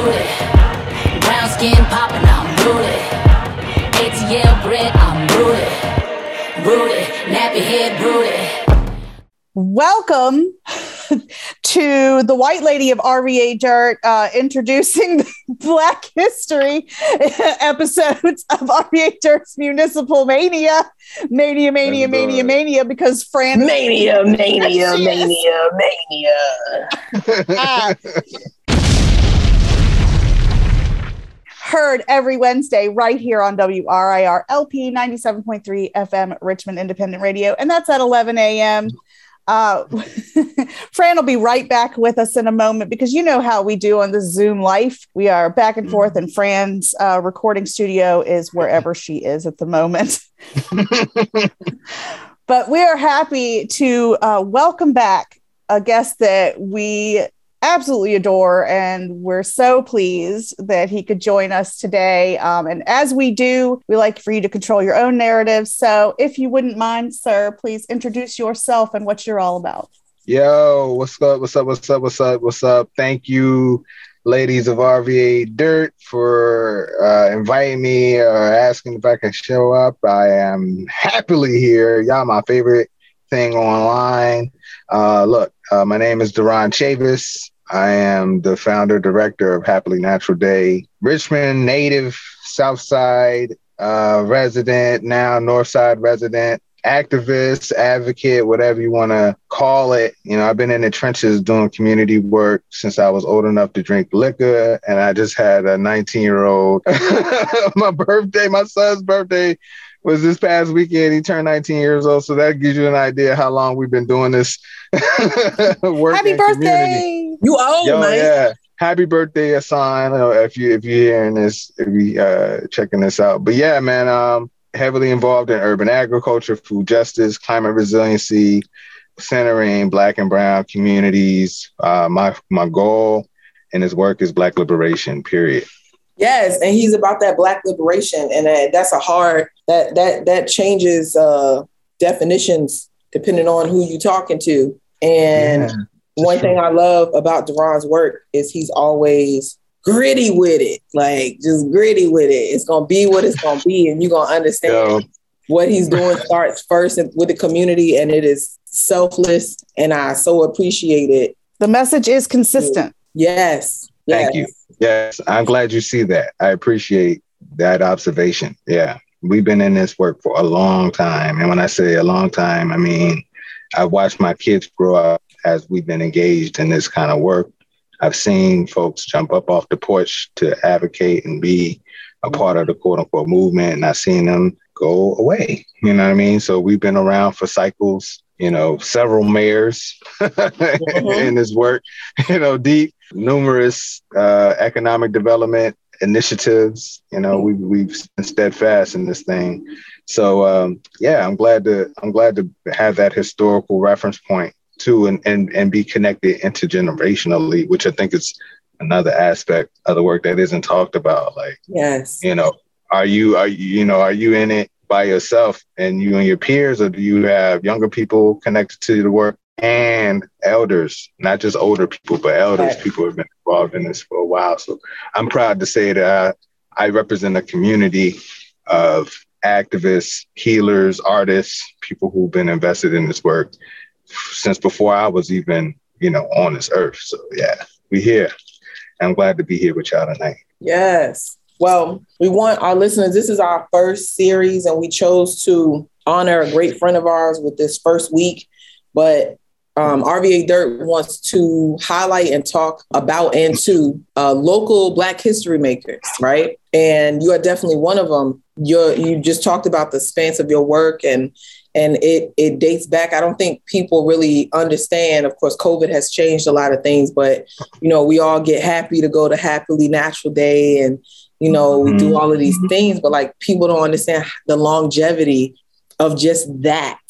rooted. Brown skin popping, I'm rooted. ATL bred, I'm rooted. Rooted, nappy head rooted. Welcome to the White Lady of RVA Dirt, uh, introducing the Black History episodes of RVA Dirt's Municipal Mania. Mania, mania, mania, mania, because Fran. Mania, mania, Yes, mania, mania. Ah. Heard every Wednesday right here on WRIR LP 97.3 FM Richmond Independent Radio, and that's at 11 a.m. Uh, Fran will be right back with us in a moment because you know how we do on the Zoom life. We are back and forth, and Fran's uh, recording studio is wherever she is at the moment. but we are happy to uh, welcome back a guest that we absolutely adore, and we're so pleased that he could join us today. Um, and as we do, we like for you to control your own narrative. So, if you wouldn't mind, sir, please introduce yourself and what you're all about. Yo, what's up? What's up? What's up? What's up? What's up? Thank you, ladies of RVA Dirt, for uh, inviting me or asking if I can show up. I am happily here. Y'all, my favorite thing online. Uh, look, uh, my name is Duron Chavis. I am the founder, director of Happily Natural Day, Richmond native, Southside uh, resident, now Northside resident activist, advocate, whatever you want to call it. You know, I've been in the trenches doing community work since I was old enough to drink liquor. And I just had a 19 year old, my birthday, my son's birthday was this past weekend. He turned 19 years old. So that gives you an idea how long we've been doing this. Happy in community. birthday! You old, Yo, man. yeah. Happy birthday, Asan. uh, If you if you're hearing this, if you uh checking this out. But yeah, man, um heavily involved in urban agriculture, food justice, climate resiliency, centering black and brown communities. Uh my my goal in his work is black liberation, period. Yes, and he's about that black liberation, and that, that's a hard that that that changes uh, definitions depending on who you're talking to. And Yeah, one true. thing I love about Duron's work is he's always gritty with it, like just gritty with it. It's gonna be what it's gonna be, and you're gonna understand Yo, what he's doing starts first with the community, and it is selfless, and I so appreciate it. The message is consistent. Yes, Thank you. Yes, I'm glad you see that. I appreciate that observation. Yeah, we've been in this work for a long time. And when I say a long time, I mean, I've watched my kids grow up as we've been engaged in this kind of work. I've seen folks jump up off the porch to advocate and be a part of the quote unquote movement, and I've seen them go away. You know what I mean? So we've been around for cycles, you know, several mayors in this work, you know, deep, numerous uh, economic development initiatives. You know, we, we've been steadfast in this thing. So um, yeah, I'm glad to I'm glad to have that historical reference point too, and and and be connected intergenerationally, which I think is another aspect of the work that isn't talked about. Like Yes. you know are you are you you know are you in it by yourself and you and your peers or do you have younger people connected to the work and elders not just older people but elders Right. people have been involved in this for a while so i'm proud to say that i, I represent a community of activists healers artists people who've been invested in this work since before i was even you know on this earth so yeah we're here i'm glad to be here with y'all tonight Yes. Well, we want our listeners, this is our first series, and we chose to honor a great friend of ours with this first week. But um, RVA Dirt wants to highlight and talk about and to uh, local Black history makers, right? And you are definitely one of them. You're, you just talked about the stance of your work and and it it dates back. I don't think people really understand. Of course, COVID has changed a lot of things, but you know, we all get happy to go to Happily Natural Day and you know, we do all of these things, but like people don't understand the longevity of just that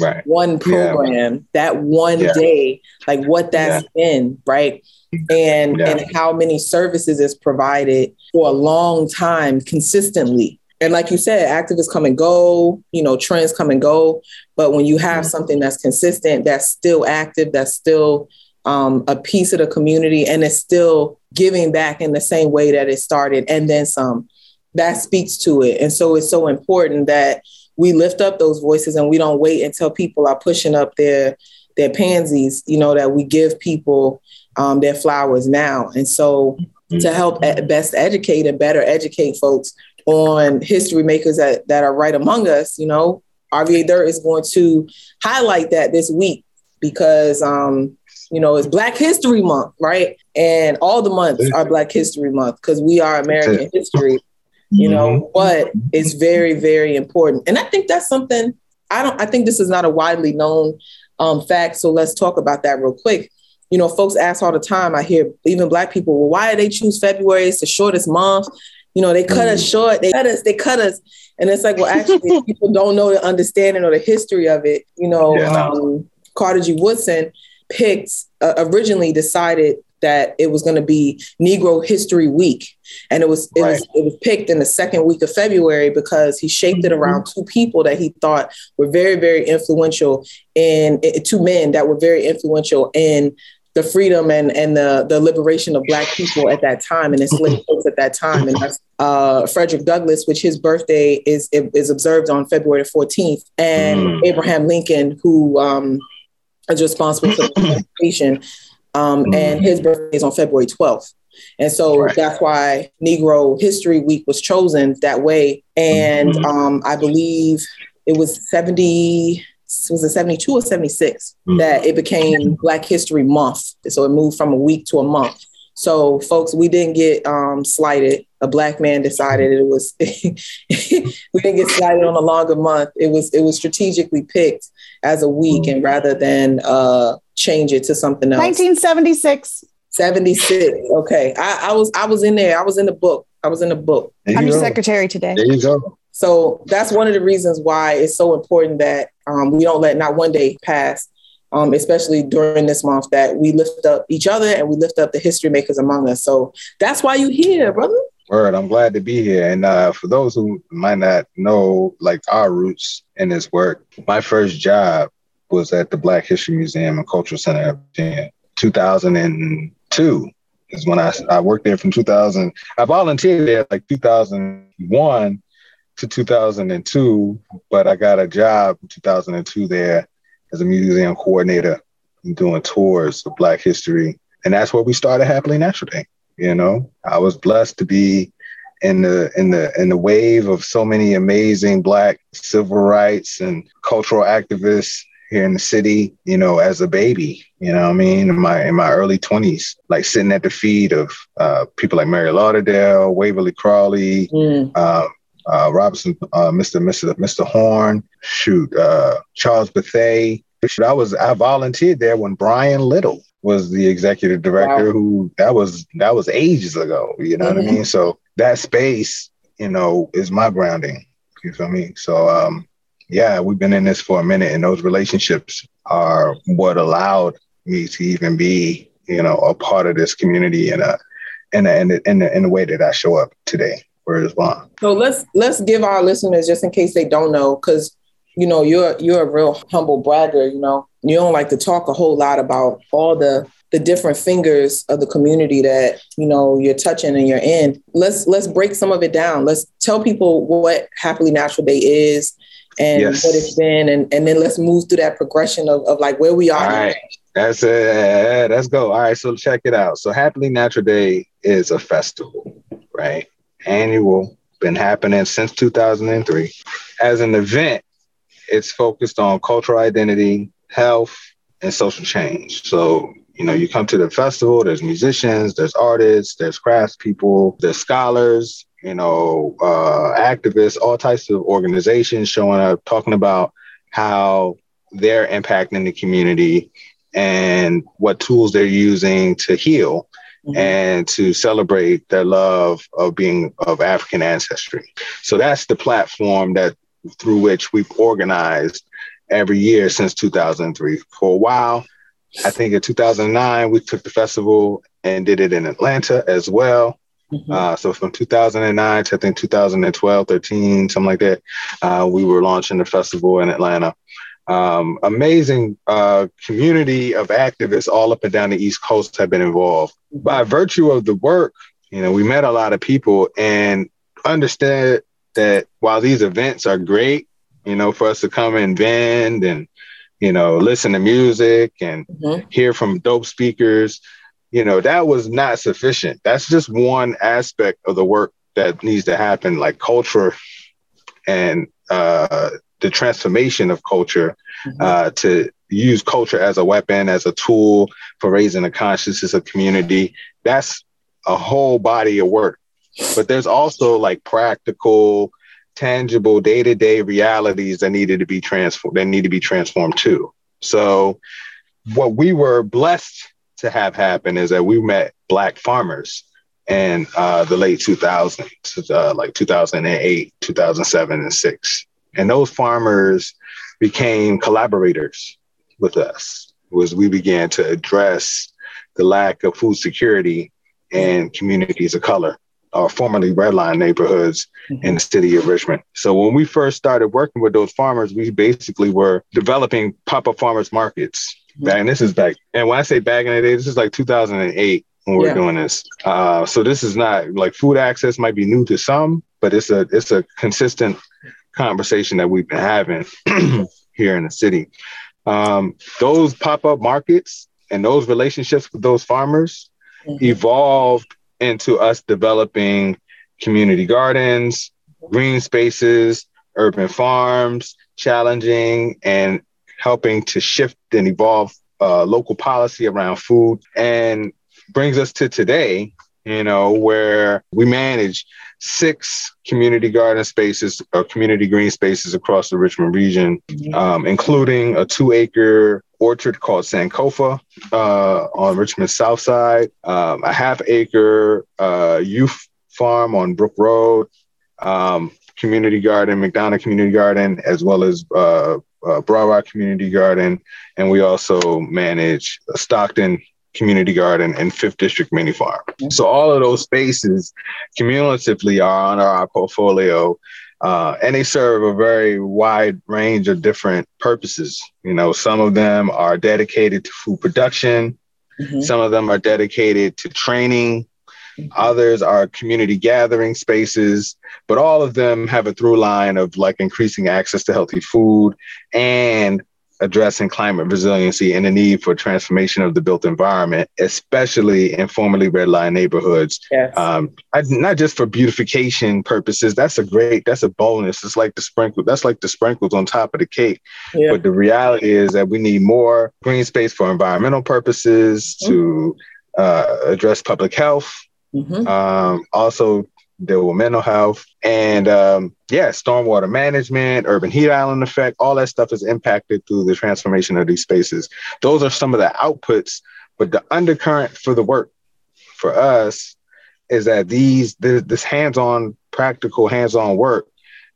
right one program, that one Yeah. day, like what that's been, right? And Yeah. and how many services is provided for a long time consistently. And like you said, activists come and go, you know, trends come and go. But when you have something that's consistent, that's still active, that's still um, a piece of the community, and it's still giving back in the same way that it started and then some. That speaks to it. And so it's so important that we lift up those voices and we don't wait until people are pushing up their their pansies, you know, that we give people um, their flowers now. And so to help best educate and better educate folks on history makers that, that are right among us, you know, RVA Dirt is going to highlight that this week because, um, you know, it's Black History Month, right? And all the months are Black History Month because we are American history you know, mm-hmm. but it's very, very important. And I think that's something I don't, I think this is not a widely known um, fact. So let's talk about that real quick. You know, folks ask all the time, I hear even Black people, well, why do they choose February? It's the shortest month. You know, they cut mm-hmm. us short, they cut us, they cut us. And it's like, well, actually, people don't know the understanding or the history of it. You know, yeah, um, Carter G. Woodson picked, uh, originally decided that it was going to be Negro History Week, and it was it, right. was it was picked in the second week of February because he shaped it around mm-hmm. two people that he thought were very very influential in, in two men that were very influential in the freedom and and the the liberation of black people at that time and enslaved folks at that time and that's uh, Frederick Douglass, which his birthday is is observed on February 14th, and mm. Abraham Lincoln, who um, is responsible for the Constitution um, mm-hmm. and his birthday is on February 12th. And so right. that's why Negro History Week was chosen that way. And mm-hmm. um, I believe it was 70, was it 72 or 76 mm-hmm. that it became Black History Month. So it moved from a week to a month. So, folks, we didn't get um, slighted. A black man decided it was. we didn't get slighted on a longer month. It was it was strategically picked as a week, and rather than uh, change it to something else. 1976. 76. Okay. I, I was I was in there. I was in the book. I was in the book. I'm your secretary today. There you go. So that's one of the reasons why it's so important that um, we don't let not one day pass, um, especially during this month, that we lift up each other and we lift up the history makers among us. So that's why you here, brother. Word, I'm glad to be here. And uh, for those who might not know, like our roots in this work, my first job was at the Black History Museum and Cultural Center in 2002 is when I, I worked there from 2000. I volunteered there like 2001 to 2002, but I got a job in 2002 there as a museum coordinator doing tours of Black history. And that's where we started Happily Natural Day. You know, I was blessed to be in the in the in the wave of so many amazing black civil rights and cultural activists here in the city, you know, as a baby, you know I mean? In my in my early 20s, like sitting at the feet of uh, people like Mary Lauderdale, Waverly Crawley, mm. uh, uh, Robinson, uh, Mr. Mr. Mr. Horn, shoot, uh, Charles Bethay. I was I volunteered there when Brian Little was the executive director. Wow. Who that was that was ages ago. You know mm-hmm. what I mm-hmm. mean? So that space, you know, is my grounding. You feel me? So um, yeah, we've been in this for a minute, and those relationships are what allowed me to even be, you know, a part of this community in a in a in a, in, a, in a way that I show up today. Where is one? So let's let's give our listeners just in case they don't know, because you know you're you're a real humble bragger. You know, you don't like to talk a whole lot about all the the different fingers of the community that you know you're touching and you're in let's let's break some of it down let's tell people what happily natural day is and yes. what it's been and, and then let's move through that progression of, of like where we are. All right. That's it. Let's go. All right. So check it out. So Happily Natural Day is a festival, right? Annual, been happening since 2003. As an event, it's focused on cultural identity, health, and social change. So, you know, you come to the festival, there's musicians, there's artists, there's craftspeople, there's scholars, you know, uh, activists, all types of organizations showing up, talking about how they're impacting the community and what tools they're using to heal mm-hmm. and to celebrate their love of being of African ancestry. So that's the platform that through which we've organized every year since 2003. For a while, I think in 2009, we took the festival and did it in Atlanta as well. Mm-hmm. Uh, so from 2009 to I think 2012, 13, something like that, uh, we were launching the festival in Atlanta. Um, amazing uh, community of activists all up and down the East Coast have been involved. By virtue of the work, you know, we met a lot of people and understand that while these events are great, you know, for us to come and vend and, you know, listen to music and Mhm. hear from dope speakers, you know, that was not sufficient. That's just one aspect of the work that needs to happen, like culture and uh, the transformation of culture Mhm. uh, to use culture as a weapon, as a tool for raising the consciousness of community. That's a whole body of work. But there's also like practical, tangible, day-to-day realities that needed to be transformed, that need to be transformed too. So what we were blessed to have happen is that we met black farmers in uh, the late 2000s, uh, like 2008, 2007, and six. And those farmers became collaborators with us was we began to address the lack of food security in communities of color or formerly redline neighborhoods mm-hmm. in the city of Richmond. So when we first started working with those farmers, we basically were developing pop-up farmers markets. Mm-hmm. Back, and this is back, and when I say back in the day, this is like 2008 when we're Yeah. doing this. Uh, so this is not like food access might be new to some, but it's a it's a consistent conversation that we've been having here in the city. Um, those pop-up markets and those relationships with those farmers Mhm. evolved into us developing community gardens, green spaces, urban farms, challenging and helping to shift and evolve uh, local policy around food, and brings us to today. You know, where we manage six community garden spaces or community green spaces across the Richmond region, um, including a two acre orchard called Sankofa uh, on Richmond's south side, um, a half acre uh, youth farm on Brook Road, um, community garden, McDonough Community Garden, as well as uh, uh, Broad Rock Community Garden. And we also manage Stockton Community Garden and Fifth District Mini Farm. So all of those spaces cumulatively are under our portfolio. Uh, and they serve a very wide range of different purposes. You know, some of them are dedicated to food production, Mhm. some of them are dedicated to training, others are community gathering spaces, but all of them have a through line of like increasing access to healthy food and addressing climate resiliency and the need for transformation of the built environment, especially in formerly redline neighborhoods Yes. um, I, not just for beautification purposes. That's a great, that's a bonus. It's like the sprinkle, that's like the sprinkles on top of the cake. yeah. But the reality is that we need more green space for environmental purposes to uh, address public health, Mhm. um, also deal with mental health, and um, yeah, stormwater management, urban heat island effect. All that stuff is impacted through the transformation of these spaces. Those are some of the outputs, but the undercurrent for the work for us is that these th- this hands-on, practical, hands-on work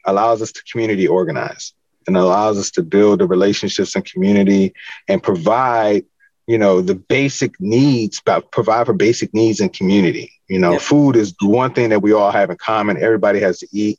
allows us to community organize and allows us to build the relationships and community and provide you know the basic needs but provide for basic needs in community. You know food is the one thing that we all have in common. Everybody has to eat.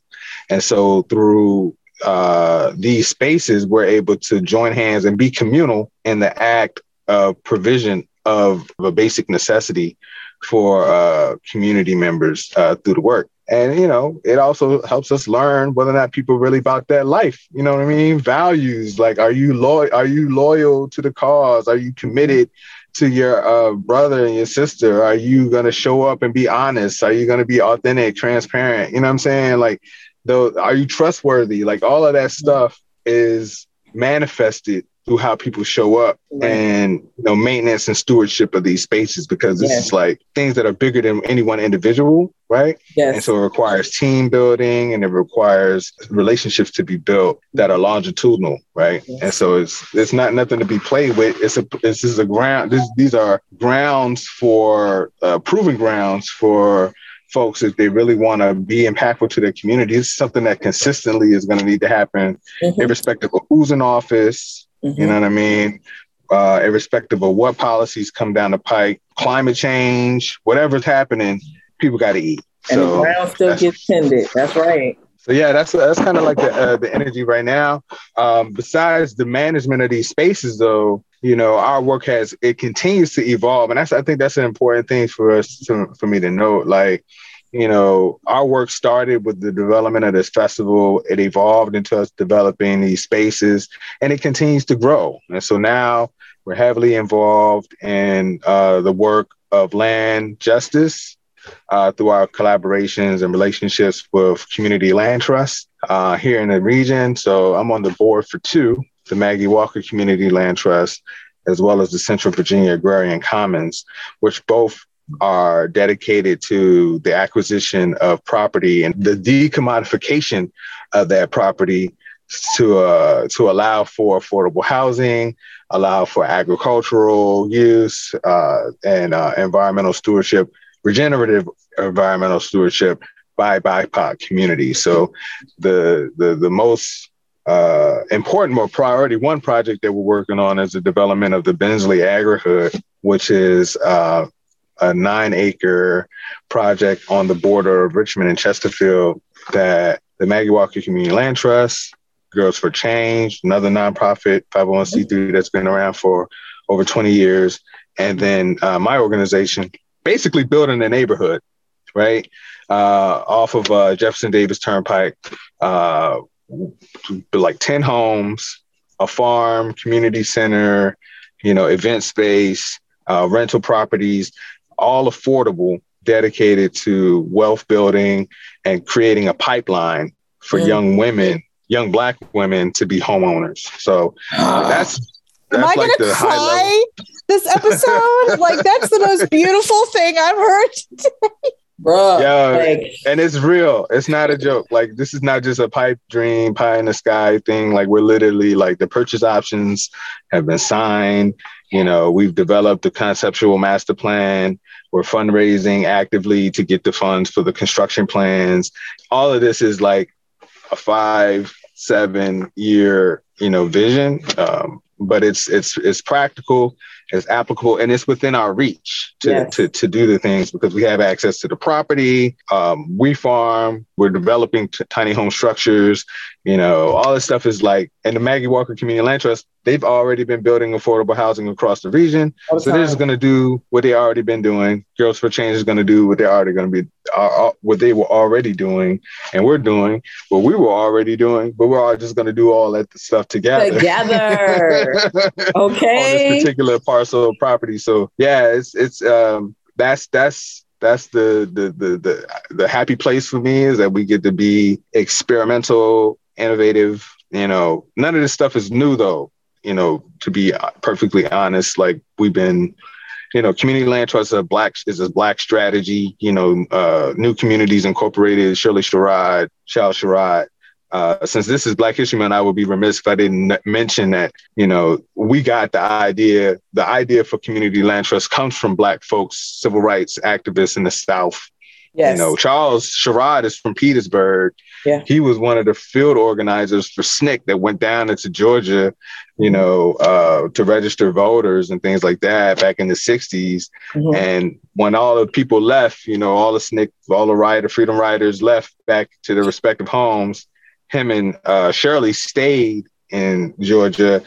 And so through uh, these spaces we're able to join hands and be communal in the act of provision of a basic necessity for uh, community members uh, through the work and you know it also helps us learn whether or not people really about that life you know what i mean? Values like are you loyal are you loyal to the cause? Are you committed to your uh, brother and your sister? Are you to show up and be honest? Are you to be authentic transparent? You know what i'm saying? Like though are you trustworthy? Like all of that stuff is manifested through how people show up Right. and you know maintenance and stewardship of these spaces because this Yeah. is like things that are bigger than any one individual right yes. and so it requires team building and it requires relationships to be built that are longitudinal, right? Yes. And so it's it's not nothing to be played with. It's a this is a ground. This, these are grounds for uh, proving grounds for folks if they really want to be impactful to their community. It's something that consistently is going to need to happen, Mhm. irrespective of who's in office. Mhm. You know what I mean? Uh, irrespective of what policies come down the pike, climate change, whatever's happening, people got to eat. and the So ground still gets tended. That's right. So yeah, that's that's kind of like the uh, the energy right now. Um, besides the management of these spaces, though, you know, our work has it continues to evolve, and that's I think that's an important thing for us to, for me to note. Like, you know, our work started with the development of this festival. It evolved into us developing these spaces, and it continues to grow. And so now we're heavily involved in uh, the work of land justice uh, through our collaborations and relationships with community land trusts uh, here in the region. So I'm on the board for two the Maggie Walker Community Land Trust, as well as the Central Virginia Agrarian Commons, which both are dedicated to the acquisition of property and the decommodification of that property to uh, to allow for affordable housing, allow for agricultural use uh, and uh, environmental stewardship regenerative environmental stewardship by BIPOC communities. So the the the most uh, important or priority one project that we're working on is the development of the Bensley Agrihood, which is uh, a nine acre project on the border of Richmond and Chesterfield that the Maggie Walker Community Land Trust, Girls for Change, another nonprofit 501c3 that's been around for over 20 years, and then uh, my organization, basically building a neighborhood, right? Uh, off of uh, Jefferson Davis Turnpike, uh, like 10 homes, a farm, community center, you know, event space, uh, rental properties, all affordable, dedicated to wealth building and creating a pipeline for mm. young women, young Black women to be homeowners. So that's, that's Am I like gonna cry? this episode. like that's the most beautiful thing I've heard today. Bro, yeah, like, and it's real. It's not a joke. Like this is not just a pipe dream, pie in the sky thing. Like we're literally like the purchase options have been signed. You know, we've developed the conceptual master plan. We're fundraising actively to get the funds for the construction plans. All of this is like a five, seven year, you know, vision. Um, but it's it's it's practical is applicable and it's within our reach to, yes. to, to do the things because we have access to the property. Um, we farm, we're developing t- tiny home structures, you know, all this stuff is like, and the Maggie Walker Community Land Trust, they've already been building affordable housing across the region. So they're just going to do what they already been doing. Girls for Change is going to do what they're already going to be, uh, what they were already doing, and we're doing what we were already doing, but we're all just going to do all that stuff together. Together. okay. On this particular parcel of property. So yeah, it's, it's, um, that's, that's, that's the, the the the the happy place for me is that we get to be experimental innovative. You know, none of this stuff is new though. You know, to be perfectly honest, like we've been, you know, community land trust is a black is a black strategy. You know, uh, new communities incorporated. Shirley Sherrod, Charles Sherrod. Uh, since this is Black History Month, I would be remiss if I didn't mention that, you know, we got the idea, the idea for community land trust comes from Black folks, civil rights activists in the South. Yes. You know, Charles Sherrod is from Petersburg. Yeah. He was one of the field organizers for SNCC that went down into Georgia, you know, uh, to register voters and things like that back in the 60s. Mm-hmm. And when all the people left, you know, all the SNCC, all the rider, freedom riders left back to their respective homes, him and uh, Shirley stayed in Georgia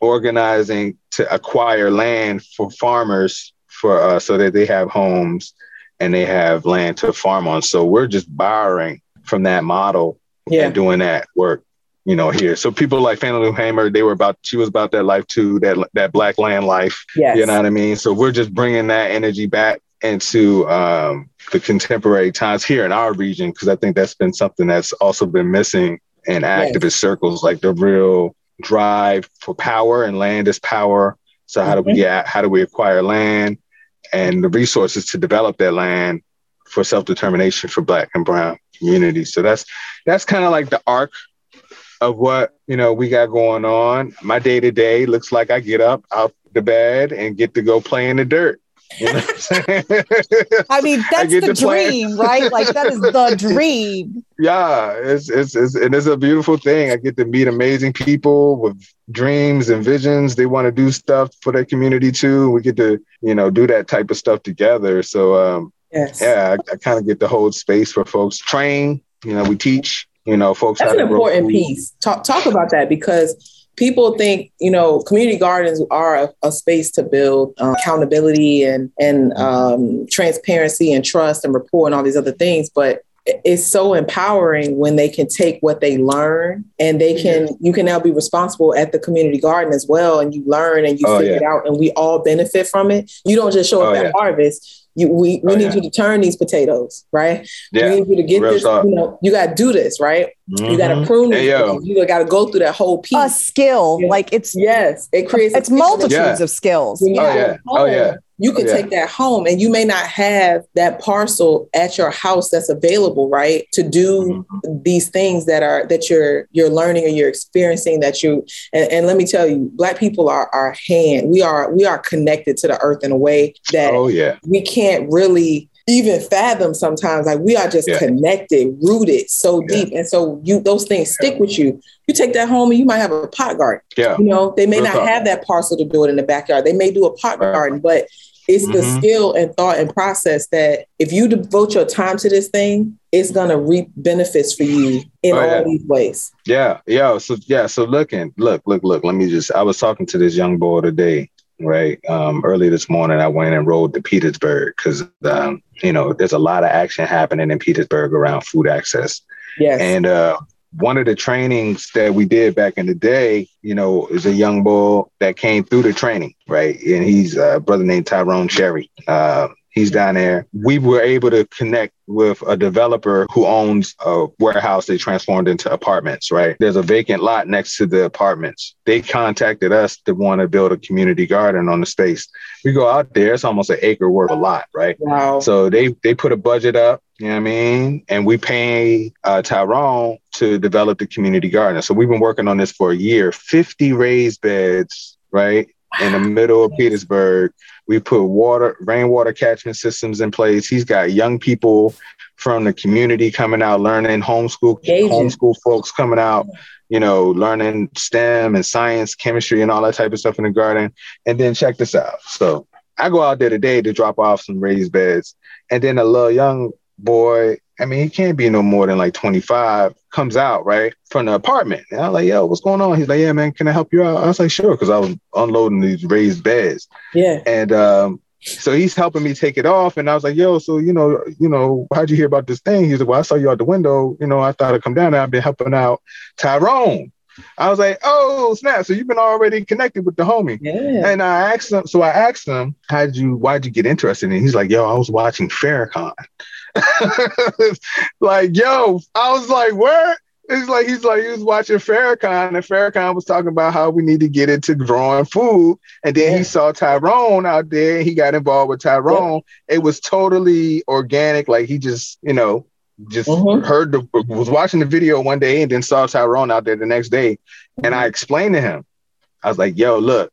organizing to acquire land for farmers for uh, so that they have homes and they have land to farm on. So we're just borrowing from that model yeah. and doing that work, you know, here. So people like Fannie Lou Hamer, they were about, she was about that life too, that that black land life. Yes. You know what I mean? So we're just bringing that energy back into um, the contemporary times here in our region, because I think that's been something that's also been missing in activist yes. circles, like the real drive for power and land is power. So how mm-hmm. do we get, mm-hmm. how do we acquire land and the resources to develop that land for self-determination for black and brown communities. So that's that's kind of like the arc of what you know we got going on. My day to day looks like I get up out the bed and get to go play in the dirt. You know i mean, that's the dream, right? Like that is the dream. Yeah, it's, it's it's it is a beautiful thing. I get to meet amazing people with dreams and visions. They want to do stuff for their community too. We get to you know do that type of stuff together. So um, yes. yeah, I, I kind of get to hold space for folks. Train, you know, we teach You know, folks. That's an important piece. Talk talk about that because people think you know community gardens are a, a space to build um, accountability and and um, transparency and trust and rapport and all these other things, but it's so empowering when they can take what they learn and they can you can now be responsible at the community garden as well and you learn and you Oh, figure yeah. it out and we all benefit from it you don't just show up Oh, at yeah. harvest you, we, we Oh, need yeah. you to turn these potatoes right Yeah. we need you to get Real this talk. you know you got to do this right you got to mm-hmm. prune Hey, these yo. you got to go through that whole piece A skill, Yeah. like it's yes it creates it's skill. multitudes Yeah. of skills. Oh, oh, yeah. Oh, yeah. You can yeah. take that home and you may not have that parcel at your house that's available, right? To do Mm-hmm. these things that are that you're you're learning or you're experiencing that you and, and let me tell you, black people are our hand. We are we are connected to the earth in a way that Oh yeah. we can't really even fathom sometimes like we are just Yeah. connected rooted so Yeah. deep and so you those things stick with you you take that home and you might have a pot garden Yeah. you know they may Real not have that parcel to do it in the backyard they may do a pot Right. garden but it's the Mhm. skill and thought and process that if you devote your time to this thing it's going to reap benefits for you in Oh, all yeah. these ways Yeah, yeah. So yeah, so looking, look, look, look. Let me just. I was talking to this young boy today, right? Um, early this morning, I went and rode to Petersburg because um, you know there's a lot of action happening in Petersburg around food access, yes and uh, one of the trainings that we did back in the day, you know, is a young boy that came through the training, right? And he's a brother named Tyrone Sherry. Uh, he's down there. We were able to connect with a developer who owns a warehouse they transformed into apartments, right? There's a vacant lot next to the apartments. They contacted us to want to build a community garden on the space. We go out there, it's almost an acre worth of lot, right? wow So they they put a budget up, you know what I mean? And we pay uh, Tyrone to develop the community garden. So we've been working on this for a year. 50 raised beds, right? In the middle of Petersburg. We put water, rainwater catchment systems in place. He's got young people from the community coming out learning homeschool, Engaging. homeschool folks coming out, you know, learning STEM and science, chemistry, and all that type of stuff in the garden. And then check this out. So I go out there today to drop off some raised beds. And then a little young boy, I mean, he can't be no more than like 25, comes out, right, from the apartment. And I'm like, yo, what's going on? He's like, yeah, man, can I help you out? I was like, sure, because I was unloading these raised beds. yeah And um, so he's helping me take it off. And I was like, yo, so, you know, you know, how'd you hear about this thing? He's like, well, I saw you out the window. You know, I thought I'd come down there. I've been helping out Tyrone. I was like, oh, snap. So you've been already connected with the homie. yeah And I asked him, so I asked him, how'd you, why'd you get interested in it? He's like, yo, I was watching Farrakhan. like, yo, I was like, where? It's like, he's like, he was watching Farrakhan, and Farrakhan was talking about how we need to get into growing food. And then Yeah. he saw Tyrone out there, and he got involved with Tyrone. It was totally organic. Like, he just, you know, just Mhm. heard the, was watching the video one day and then saw Tyrone out there the next day. And I explained to him, I was like, yo, look,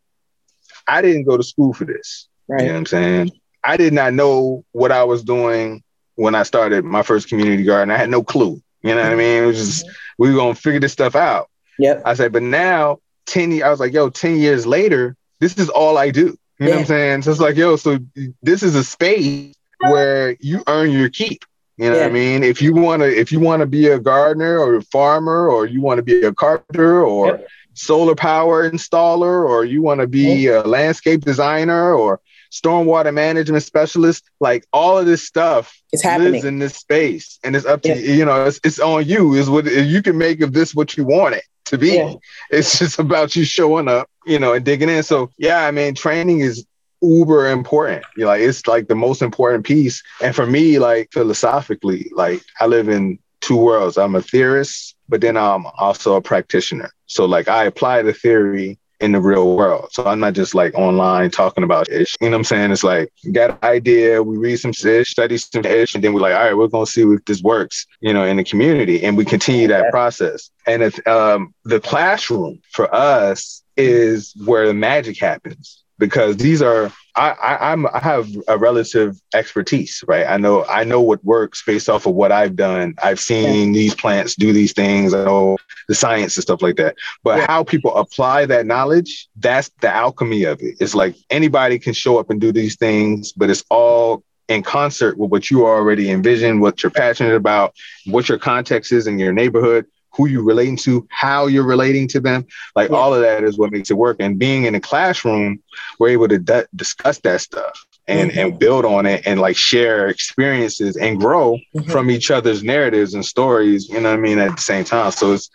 I didn't go to school for this. You know what I'm saying? I did not know what I was doing when I started my first community garden. I had no clue. You know what I mean? It was just, we were going to figure this stuff out. yep I said, but now, 10 years, I was like, yo, 10 years later, this is all I do. You know what I'm saying? So it's like, yo, so this is a space where you earn your keep. You know what I mean? If you want to, if you want to be a gardener or a farmer, or you want to be a carpenter or Yep. solar power installer, or you want to be a landscape designer or stormwater management specialist, like all of this stuff it's happening lives in this space, and it's up to Yeah. you. You know, it's, it's on you. Is what you can make of this what you want it to be. Yeah. It's just about you showing up, you know, and digging in. So yeah, I mean, training is uber important. You know, like it's like the most important piece. And for me, like philosophically, like I live in two worlds. I'm a theorist, but then I'm also a practitioner. So like I apply the theory in the real world. So I'm not just like online talking about ish. You know what I'm saying? It's like got an idea, we read some ish, study some ish, and then we're like, all right, we're gonna see if this works, you know, in the community. And we continue that process. And if um the classroom for us is where the magic happens because these are I, I I'm I have a relative expertise, right? I know I know what works based off of what I've done. I've seen these plants do these things. I know the science and stuff like that. But Yeah. how people apply that knowledge, that's the alchemy of it. It's like anybody can show up and do these things, but it's all in concert with what you already envision, what you're passionate about, what your context is in your neighborhood, who you're relating to, how you're relating to them. Like Yeah. all of that is what makes it work. And being in a classroom, we're able to d- discuss that stuff and, Mhm. and build on it and like share experiences and grow Mhm. from each other's narratives and stories, you know what I mean, at the same time. So it's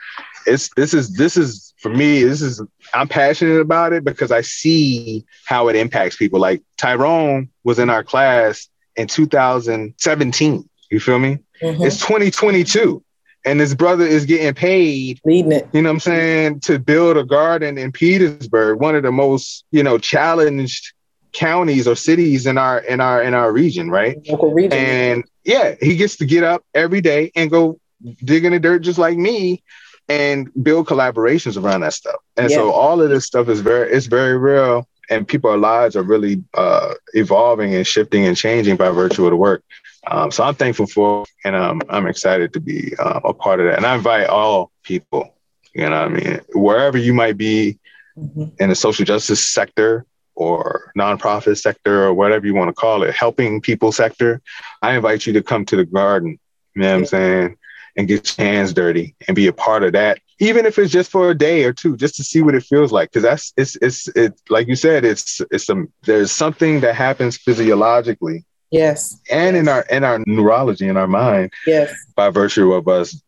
it's this is this is for me, this is I'm passionate about it because I see how it impacts people. Like Tyrone was in our class in 2017. You feel me? Mhm. It's 2022. And his brother is getting paid, leading it. you know what I'm saying, to build a garden in Petersburg, one of the most, you know, challenged counties or cities in our in our in our region, right? Local region. And yeah, he gets to get up every day and go dig in the dirt just like me and build collaborations around that stuff. And so all of this stuff is very it's very real and people's lives are really uh, evolving and shifting and changing by virtue of the work. Um, so I'm thankful for and um, I'm excited to be uh, a part of that. And I invite all people, you know what I mean, wherever you might be Mhm. in the social justice sector or nonprofit sector or whatever you want to call it, helping people sector, I invite you to come to the garden, you know what I'm saying, and get your hands dirty and be a part of that, even if it's just for a day or two, just to see what it feels like. Cause that's it's it's it like you said, it's it's some there's something that happens physiologically Yes. and in our in our neurology in our mind Yes. by virtue of us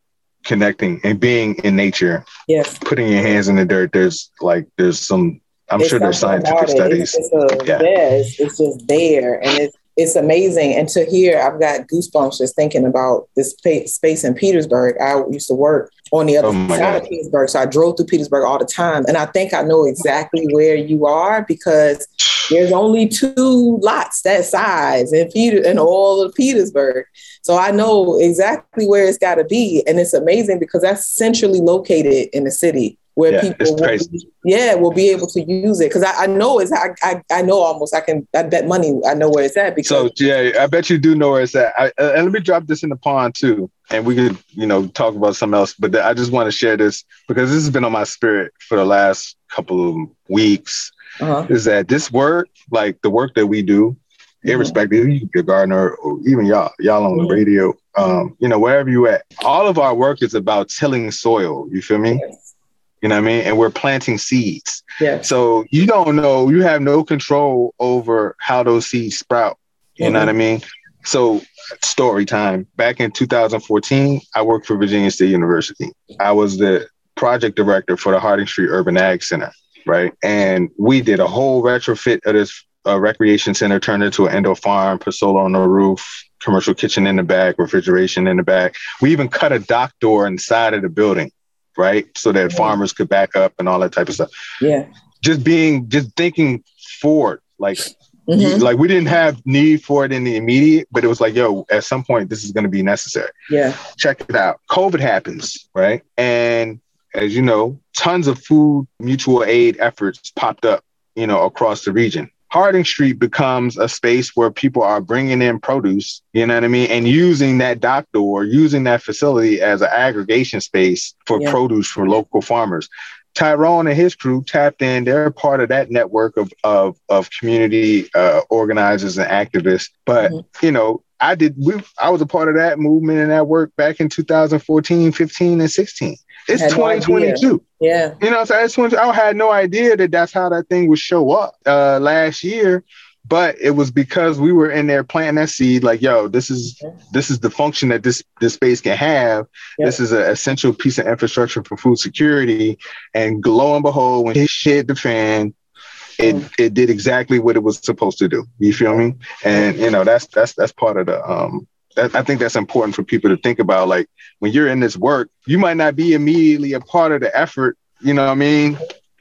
connecting and being in nature, Yes. putting your hands in the dirt. There's like there's some I'm It's sure there's scientific it. studies. It's, it's a, Yeah. yeah, it's, it's just there, and it's it's amazing. And to hear, I've got goosebumps just thinking about this pa- space in Petersburg. I used to work on the other Oh side God. of Petersburg, so I drove through Petersburg all the time, and I think I know exactly where you are because there's only two lots that size in Peter in all of Petersburg. So I know exactly where it's got to be, and it's amazing because that's centrally located in the city where Yeah, people will be, yeah will be able to use it because I, I know it's I, I I know almost I can I bet money I know where it's at because So yeah, I bet you do know where it's at. I, uh, and let me drop this in the pond too, and we could you know talk about something else. But I just want to share this because this has been on my spirit for the last couple of weeks. Uh-huh. Is that this work, like the work that we do, Mhm. irrespective, you could be a gardener or even y'all, y'all on the Mhm. radio, um, you know, wherever you at, all of our work is about tilling soil. You feel me? yes. You know what I mean? And we're planting seeds. yes So you don't know, you have no control over how those seeds sprout. You know what I mean? So story time. Back in 2014, I worked for Virginia State University. I was the project director for the Harding Street Urban Ag Center, right? And we did a whole retrofit of this uh, recreation center, turned into an indoor farm, put solar on the roof, commercial kitchen in the back, refrigeration in the back. We even cut a dock door inside of the building, right? So that Mhm. farmers could back up and all that type of stuff yeah just being just thinking forward like Mhm. like we didn't have need for it in the immediate but it was like yo at some point this is going to be necessary yeah check it out covid happens right and as you know tons of food mutual aid efforts popped up you know across the region Harding Street becomes a space where people are bringing in produce, you know what I mean, and using that dock door, using that facility as an aggregation space for Yeah. produce for local farmers. Tyrone and his crew tapped in. They're part of that network of of, of community uh, organizers and activists. But Mhm. you know, I did. We I was a part of that movement and that work back in 2014, 15, and 16. It's Had no 2022. yeah You know, so that's when I had no idea that that's how that thing would show up uh, last year. But it was because we were in there planting that seed, like, yo, this is this is the function that this this space can have. Yep. This is an essential piece of infrastructure for food security. And lo and behold, when it hit the fan, it Mm. it did exactly what it was supposed to do. You feel me? And you know, that's that's that's part of the um that, I think that's important for people to think about. Like when you're in this work, you might not be immediately a part of the effort, you know what I mean?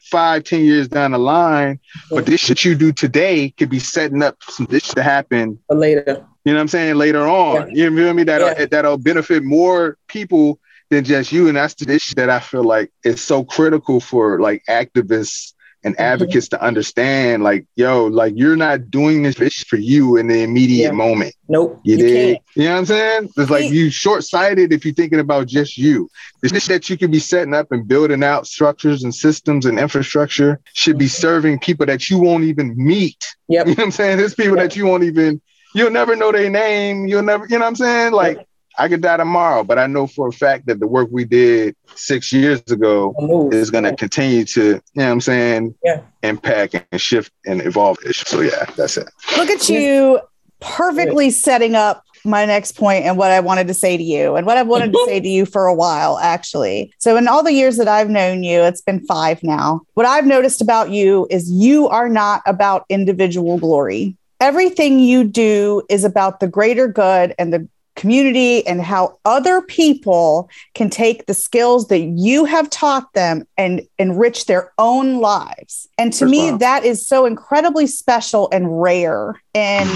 Five, ten years down the line, but this shit you do today could be setting up some this to happen later you know what I'm saying? Later on, you feel me? That'll Yeah. that'll benefit more people than just you. And that's the issue that I feel like is so critical for like activists and Mm-hmm. advocates to understand. Like, yo, like you're not doing this for you in the immediate Yeah. moment. nope You, you can't You know what I'm saying? It's like you short sighted if you're thinking about just you. The shit that you could be setting up and building out structures and systems and infrastructure should be Mhm. serving people that you won't even meet. yep You know what I'm saying? There's people Yeah. that you won't even you'll never know their name. You'll never, you know what I'm saying? Like I could die tomorrow, but I know for a fact that the work we did six years ago is going to continue to, you know what I'm saying, yeah. impact and shift and evolve. So yeah, that's it. Look at you perfectly setting up my next point and what I wanted to say to you and what I've wanted to say to you for a while, actually. So, in all the years that I've known you, it's been five now. What I've noticed about you is you are not about individual glory. Everything you do is about the greater good and the community and how other people can take the skills that you have taught them and enrich their own lives. And to me, that is so incredibly special and rare in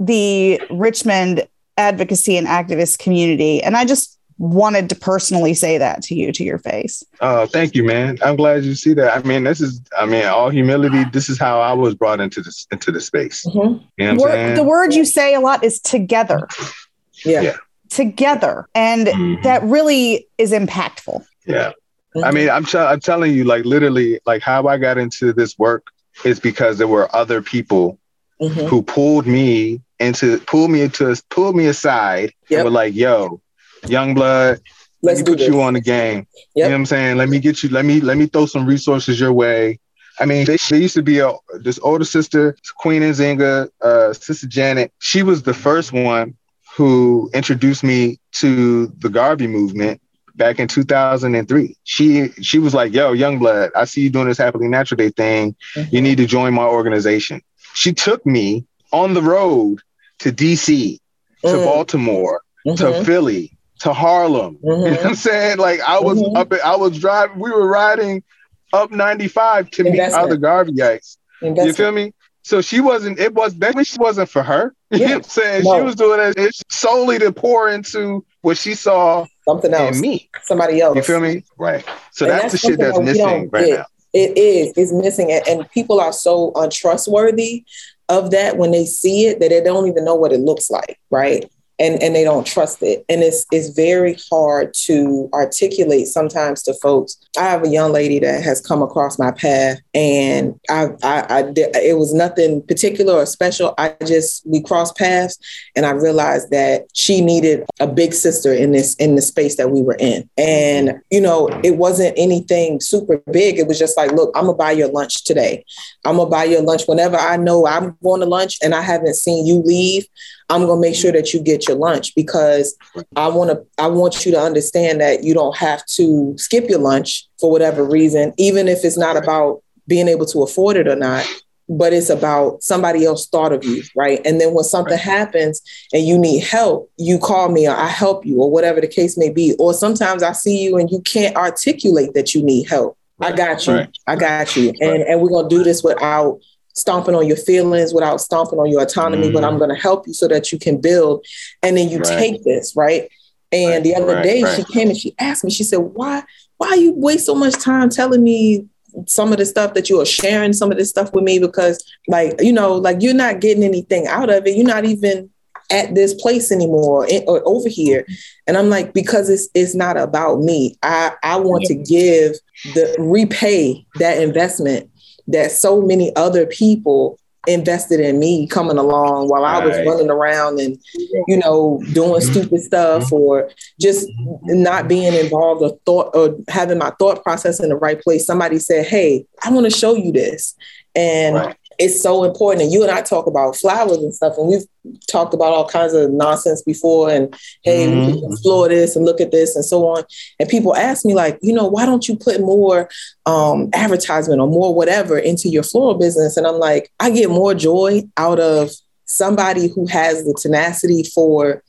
the Richmond advocacy and activist community. And I just wanted to personally say that to you to your face. Oh, thank you, man. I'm glad you see that. I mean, this is, I mean, all humility. This is how I was brought into this into the space. Mm-hmm. You know word, the word you say a lot is together. Yeah. yeah. Together. And mm-hmm. that really is impactful. Yeah. I mean, I'm, t- I'm telling you, like literally, like how I got into this work is because there were other people mm-hmm. who pulled me into pulled me into pulled me aside yep. and were like, "Yo, young blood, Let's let me put this. you on the game." Yep. You know what I'm saying? Let me get you. Let me let me throw some resources your way. I mean, they, they used to be a this older sister, Queen Nzinga, uh, Sister Janet. She was the first one who introduced me to the Garvey movement back in 2003. She she was like, "Yo, young blood, I see you doing this happily natural day thing. Mm-hmm. You need to join my organization." She took me on the road to DC, to mm. Baltimore, mm-hmm. to Philly, to Harlem. Mm-hmm. You know what I'm saying? Like I was mm-hmm. up, I was driving, we were riding up 95 to meet other Garveyites. You feel me? So she wasn't, it was definitely she wasn't for her. Yeah. You know what I'm saying? No. She was doing it solely to pour into what she saw something else. In me. Somebody else. You feel me? Right. So that's, that's, the shit that's that missing right get. now. It is. It's missing. It. And people are so untrustworthy of that when they see it that they don't even know what it looks like, right? And and they don't trust it. And it's it's very hard to articulate sometimes to folks. I have a young lady that has come across my path and i i, I it was nothing particular or special. I just we crossed paths and i realized that she needed a big sister in this in the space that we were in. And you know it wasn't anything super big. It was just like look i'm gonna buy your lunch today. I'm gonna buy your lunch whenever i know i'm going to lunch and i haven't seen you leave I'm going to make sure that you get your lunch because I want to I want you to understand that you don't have to skip your lunch for whatever reason even if it's not about being able to afford it or not but it's about somebody else thought of you, right? And then when something right. happens and you need help, you call me or I help you or whatever the case may be. Or sometimes I see you and you can't articulate that you need help. I got you. Right. I got you. And and we're gonna do this without stomping on your feelings, without stomping on your autonomy, mm. but I'm mm. going to help you so that you can build. And then you right. take this, right? And right, the other right, day she came and she asked me, she said, why, why you waste so much time telling me some of the stuff that you are sharing some of this stuff with me? Because like, you know, like you're not getting anything out of it. You're not even at this place anymore or over here. And I'm like, because it's it's not about me. I, I want to give the repay that investment that so many other people invested in me coming along while I was running around and, you know, doing mm-hmm. stupid stuff mm-hmm. or just not being involved or thought or having my thought process in the right place. Somebody said, Hey, I want to show you this. And right it's so important. And you and I talk about flowers and stuff, and we've talked about all kinds of nonsense before. And hey, mm-hmm. we can explore this and look at this and so on. And people ask me, like, you know, why don't you put more um, advertisement or more whatever into your floral business? And I'm like, I get more joy out of somebody who has the tenacity for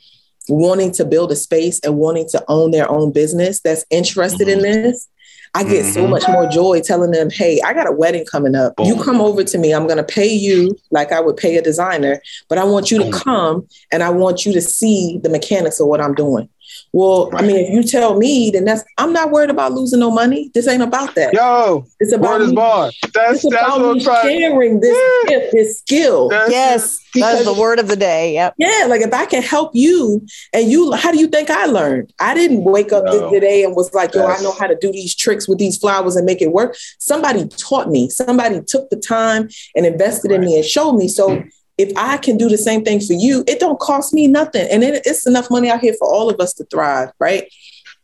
wanting to build a space and wanting to own their own business that's interested mm-hmm. in this I get mm-hmm. so much more joy telling them, hey, I got a wedding coming up. Boom. You come over to me. I'm going to pay you like I would pay a designer, but I want you to come and I want you to see the mechanics of what I'm doing. Well, right. I mean, if you tell me, then that's I'm not worried about losing no money. This ain't about that. Yo, it's about me, bar. That's, it's that's about me sharing this yeah. gift, this skill. That's yes, that's the word of the day. Yep. Yeah, like if I can help you, and you, how do you think I learned? I didn't wake up no. today and was like, yo, I know how to do these tricks with these flowers and make it work. Somebody taught me. Somebody took the time and invested right. in me and showed me. So. Mm if I can do the same thing for you, it don't cost me nothing. And it, it's enough money out here for all of us to thrive, right?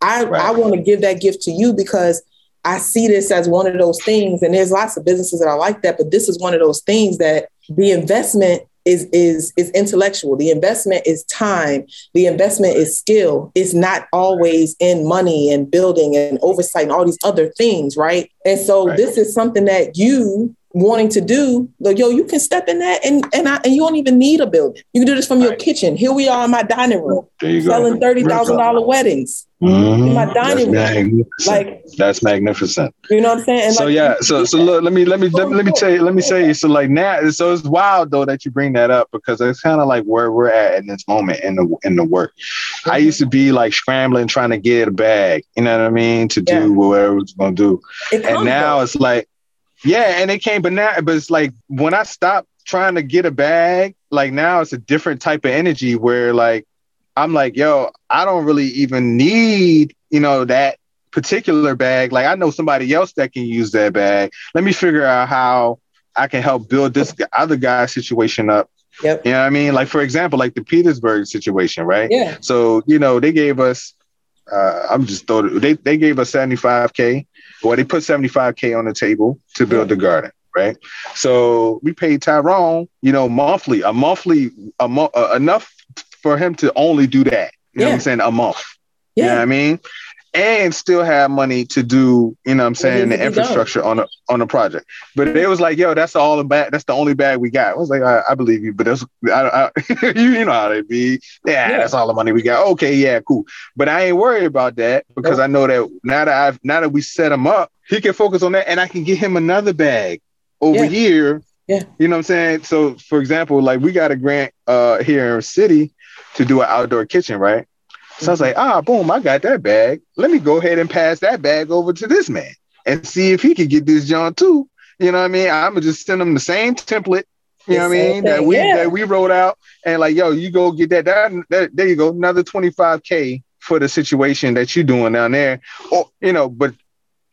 I, Right. I want to give that gift to you because I see this as one of those things. And there's lots of businesses that are like that, but this is one of those things that the investment is is is intellectual. The investment is time. The investment is skill. It's not always in money and building and oversight and all these other things, right? And so Right. this is something that you wanting to do, like, yo, you can step in that and and I, and you don't even need a building. You can do this from your Right. kitchen. Here we are in my dining room go. selling thirty thousand dollar weddings. Mhm. in my dining That's room. Like That's magnificent. you know what I'm saying? And so like, yeah, so so look, let me let me let me, let me tell you, let me say so like now, so it's wild though that you bring that up because it's kind of like where we're at in this moment in the in the work. I used to be like scrambling trying to get a bag, you know what I mean, to do Yeah. whatever it's gonna do, it and now though. it's like, yeah, and it came, but now, but it's like when I stopped trying to get a bag, like now it's a different type of energy where like I'm like, yo, I don't really even need, you know, that particular bag. Like I know somebody else that can use that bag. Let me figure out how I can help build this other guy's situation up. Yep. You know what I mean? Like for example, like the Petersburg situation, right? Yeah. So, you know, they gave us uh I'm just thought they they gave us 75k. Well, they put 75k on the table to build the garden, right? So we paid Tyrone, you know, monthly, a monthly, a mo- uh, enough for him to only do that. You know what Yeah. I'm saying? A month. You know what Yeah. I mean? And still have money to do, you know what I'm saying, the be done. infrastructure on a on a project. But it was like, yo, that's all the bag, that's the only bag we got. I was like, I, I believe you, but that's I, I, you, you know how they be. Yeah, Yeah. that's all the money we got. Okay, yeah, cool. But I ain't worried about that because Nope. I know that now that I've now that we set him up, he can focus on that and I can get him another bag over Yeah. here. Yeah. You know what I'm saying? So for example, like we got a grant uh here in the city to do an outdoor kitchen, right? So I was like, ah, boom, I got that bag. Let me go ahead and pass that bag over to this man and see if he could get this John too. You know what I mean? I'm gonna just send him the same template. You know what I mean? That we yeah. that we wrote out and like, yo, you go get that. That, that there you go, another 25k for the situation that you're doing down there. Or you know, but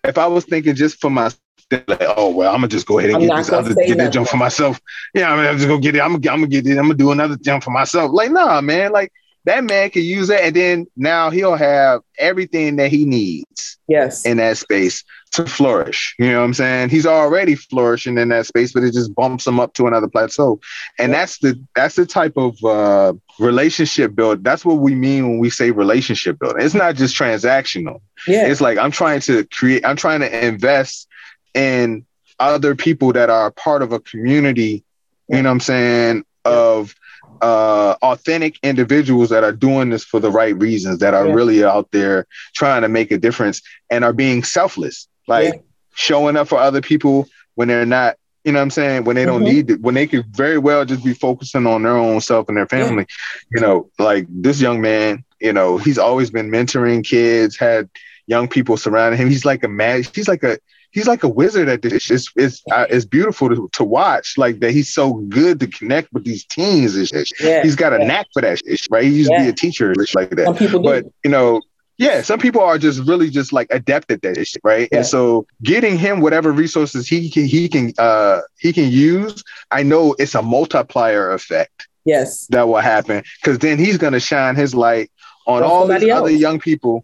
if I was thinking just for myself, like, oh well, I'm gonna just go ahead and I'm get this other get that jump for myself. Yeah, I mean, I'm just gonna get it. I'm gonna, I'm gonna get it. I'm gonna do another jump for myself. Like, nah, man. Like that man can use that, and then now he'll have everything that he needs Yes. in that space to flourish. You know what I'm saying? He's already flourishing in that space, but it just bumps him up to another plateau. And that's the that's the type of uh, relationship build. That's what we mean when we say relationship building. It's not just transactional. yeah. It's like I'm trying to create. I'm trying to invest in other people that are part of a community. You know what I'm saying? Of uh authentic individuals that are doing this for the right reasons that are Yeah. really out there trying to make a difference and are being selfless like Yeah. showing up for other people when they're not you know what i'm saying when they don't Mhm. need it when they could very well just be focusing on their own self and their family you know like this young man you know he's always been mentoring kids had young people surrounding him he's like a man he's like a he's like a wizard at this it's it's, uh, it's beautiful to, to watch like that he's so good to connect with these teens. Yeah. he's got a yeah. knack for that shit, right he used to be a teacher like that but you know yeah some people are just really just like adept at that shit, right Yeah. and so getting him whatever resources he can he can uh he can use i know it's a multiplier effect yes. that will happen because then he's going to shine his light on all these somebody other young people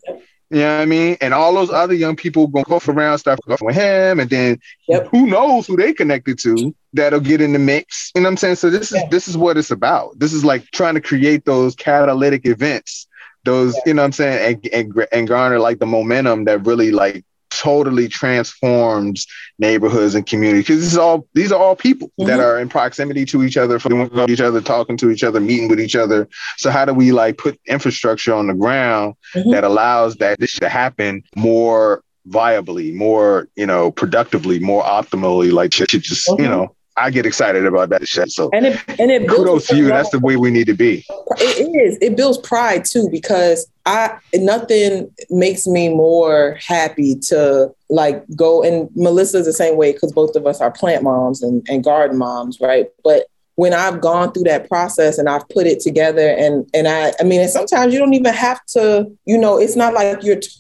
you know what I mean? And all those other young people gonna go around, start off with him, and then Yep. who knows who they connected to that'll get in the mix. You know what I'm saying? So this is Yeah. this is what it's about. This is like trying to create those catalytic events, those Yeah. you know what I'm saying, and, and and garner like the momentum that really like totally transforms neighborhoods and communities. Because this is all these are all people that Mhm. are in proximity to each other, from each other, talking to each other, meeting with each other. So how do we like put infrastructure on the ground Mhm. that allows that this to happen more viably, more you know, productively, more optimally? Like shit, shit just you Mhm. know, I get excited about that shit. So And it and it kudos to you. That's the way we need to be. It is. It builds pride too because I nothing makes me more happy to like go and Melissa's the same way because both of us are plant moms and, and garden moms, right? But when I've gone through that process and I've put it together and and I I mean and sometimes you don't even have to, you know, it's not like you're t-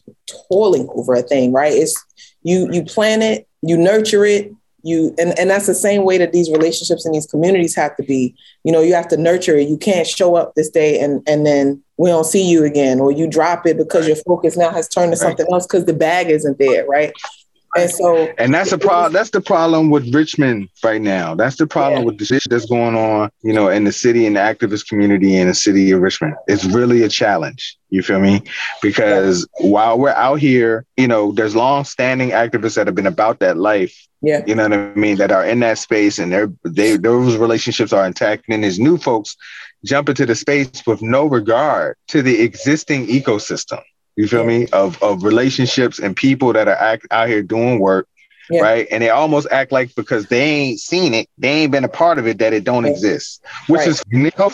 toiling over a thing, right? It's you you plan it, you nurture it, you and, and that's the same way that these relationships in these communities have to be. You know, you have to nurture it. You can't show up this day and and then we don't see you again, or you drop it because your focus now has turned to Right. something else because the bag isn't there, right? And so And that's the problem. That's the problem with Richmond right now. That's the problem Yeah. with the shit that's going on, you know, in the city and the activist community in the city of Richmond. It's really a challenge. You feel me? Because while we're out here, you know, there's long-standing activists that have been about that life. yeah, You know what I mean? That are in that space, and they're they those relationships are intact. And then there's new folks jump into the space with no regard to the existing ecosystem. You feel me? Of of relationships and people that are act, out here doing work, Yeah. right? And they almost act like because they ain't seen it, they ain't been a part of it, that it don't Yeah. exist, which Right. is you know,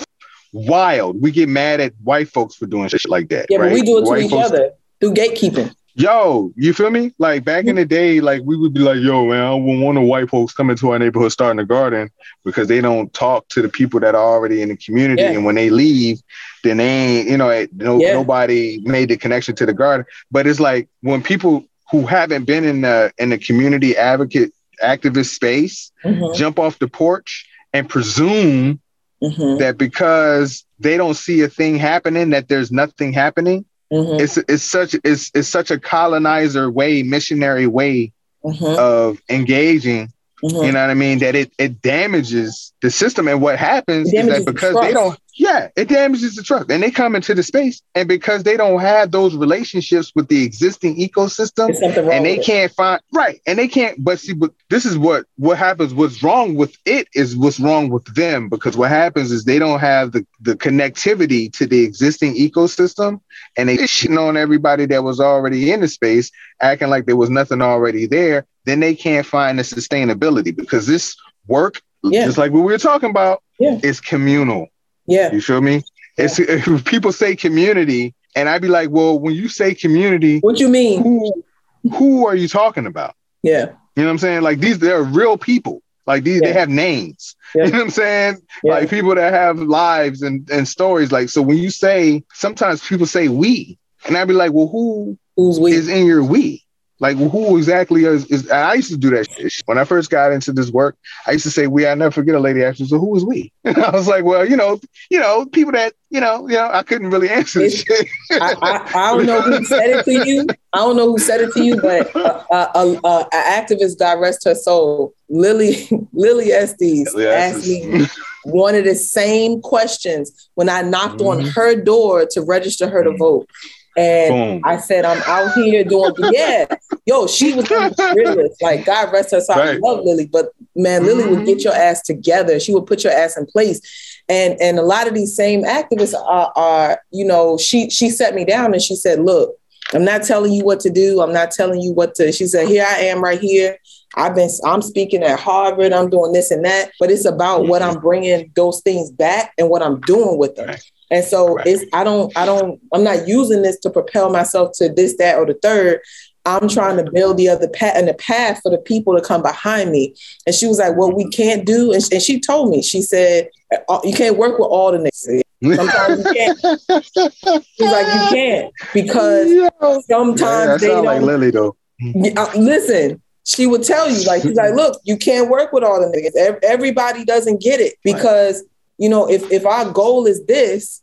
wild. We get mad at white folks for doing shit like that. yeah, but we do it to White each folks- other through gatekeeping. Yo, you feel me? Like back in the day, like we would be like, yo, man, I don't want the white folks coming to our neighborhood starting a garden because they don't talk to the people that are already in the community. Yeah. And when they leave, then they ain't, you know, it- no, Yeah. nobody made the connection to the garden. But it's like when people who haven't been in the in the community advocate activist space Mhm, jump off the porch and presume mhm, that because they don't see a thing happening, that there's nothing happening mhm, it's it's such it's it's such a colonizer way, missionary way mhm, of engaging. mhm. You know what I mean? That it it damages the system, and what happens is that because they don't, yeah, it damages the trust, and they come into the space, and because they don't have those relationships with the existing ecosystem, There's something wrong and they can't find right and they can't but see but this is what what happens what's wrong with it is what's wrong with them because what happens is they don't have the the connectivity to the existing ecosystem and they shitting on everybody that was already in the space acting like there was nothing already there then they can't find the sustainability because this work Yeah. just like what we were talking about Yeah. is communal Yeah, you feel me it's if people say community and i'd be like well when you say community what you mean? who who are you talking about? Yeah, You know what I'm saying? Like these, they're real people. Like these, they have names. Yeah. You know what I'm saying? yeah, Like people that have lives and, and stories. Like so, when you say, sometimes people say we, and I'd be like, well, who who's we? is in your we? Like who exactly is, is? I used to do that shit. when I first got into this work. I used to say we. I never forget a lady asked me, so who is we? And I was like, well, you know, you know, people that you know, you know, I couldn't really answer this shit. I, I, I don't know who said it to you. I don't know who said it to you, but uh, uh, uh, uh, an activist, God rest her soul, Lillie Lillie Estes asked me one of the same questions when I knocked on Mhm. her door to register her to Mhm. vote. And Boom. I said, I'm out here doing, yeah. Yo, she was. Like, God rest her soul. I love Lillie, but man, Lillie would mm-hmm. get your ass together. She would put your ass in place. And and a lot of these same activists are, are you know, she she set me down and she said, look, I'm not telling you what to do. I'm not telling you what to. She said, here I am right here. I've been, I'm speaking at Harvard. I'm doing this and that, but it's about what mm-hmm. I'm bringing those things back and what I'm doing with them. Right. And so Right. it's, I don't, I don't, I'm not using this to propel myself to this, that, or the third. I'm trying to build the other path and the path for the people to come behind me. And she was like, what we can't do. And, and she told me, she said, "Uh, you can't work with all the niggas. Sometimes you can't. She's like, you can't because Yeah, that sometimes they don't. like Lillie though. Yeah, uh, listen, she would tell you, like, she's like, look, you can't work with all the niggas. Everybody doesn't get it because, you know, if, if our goal is this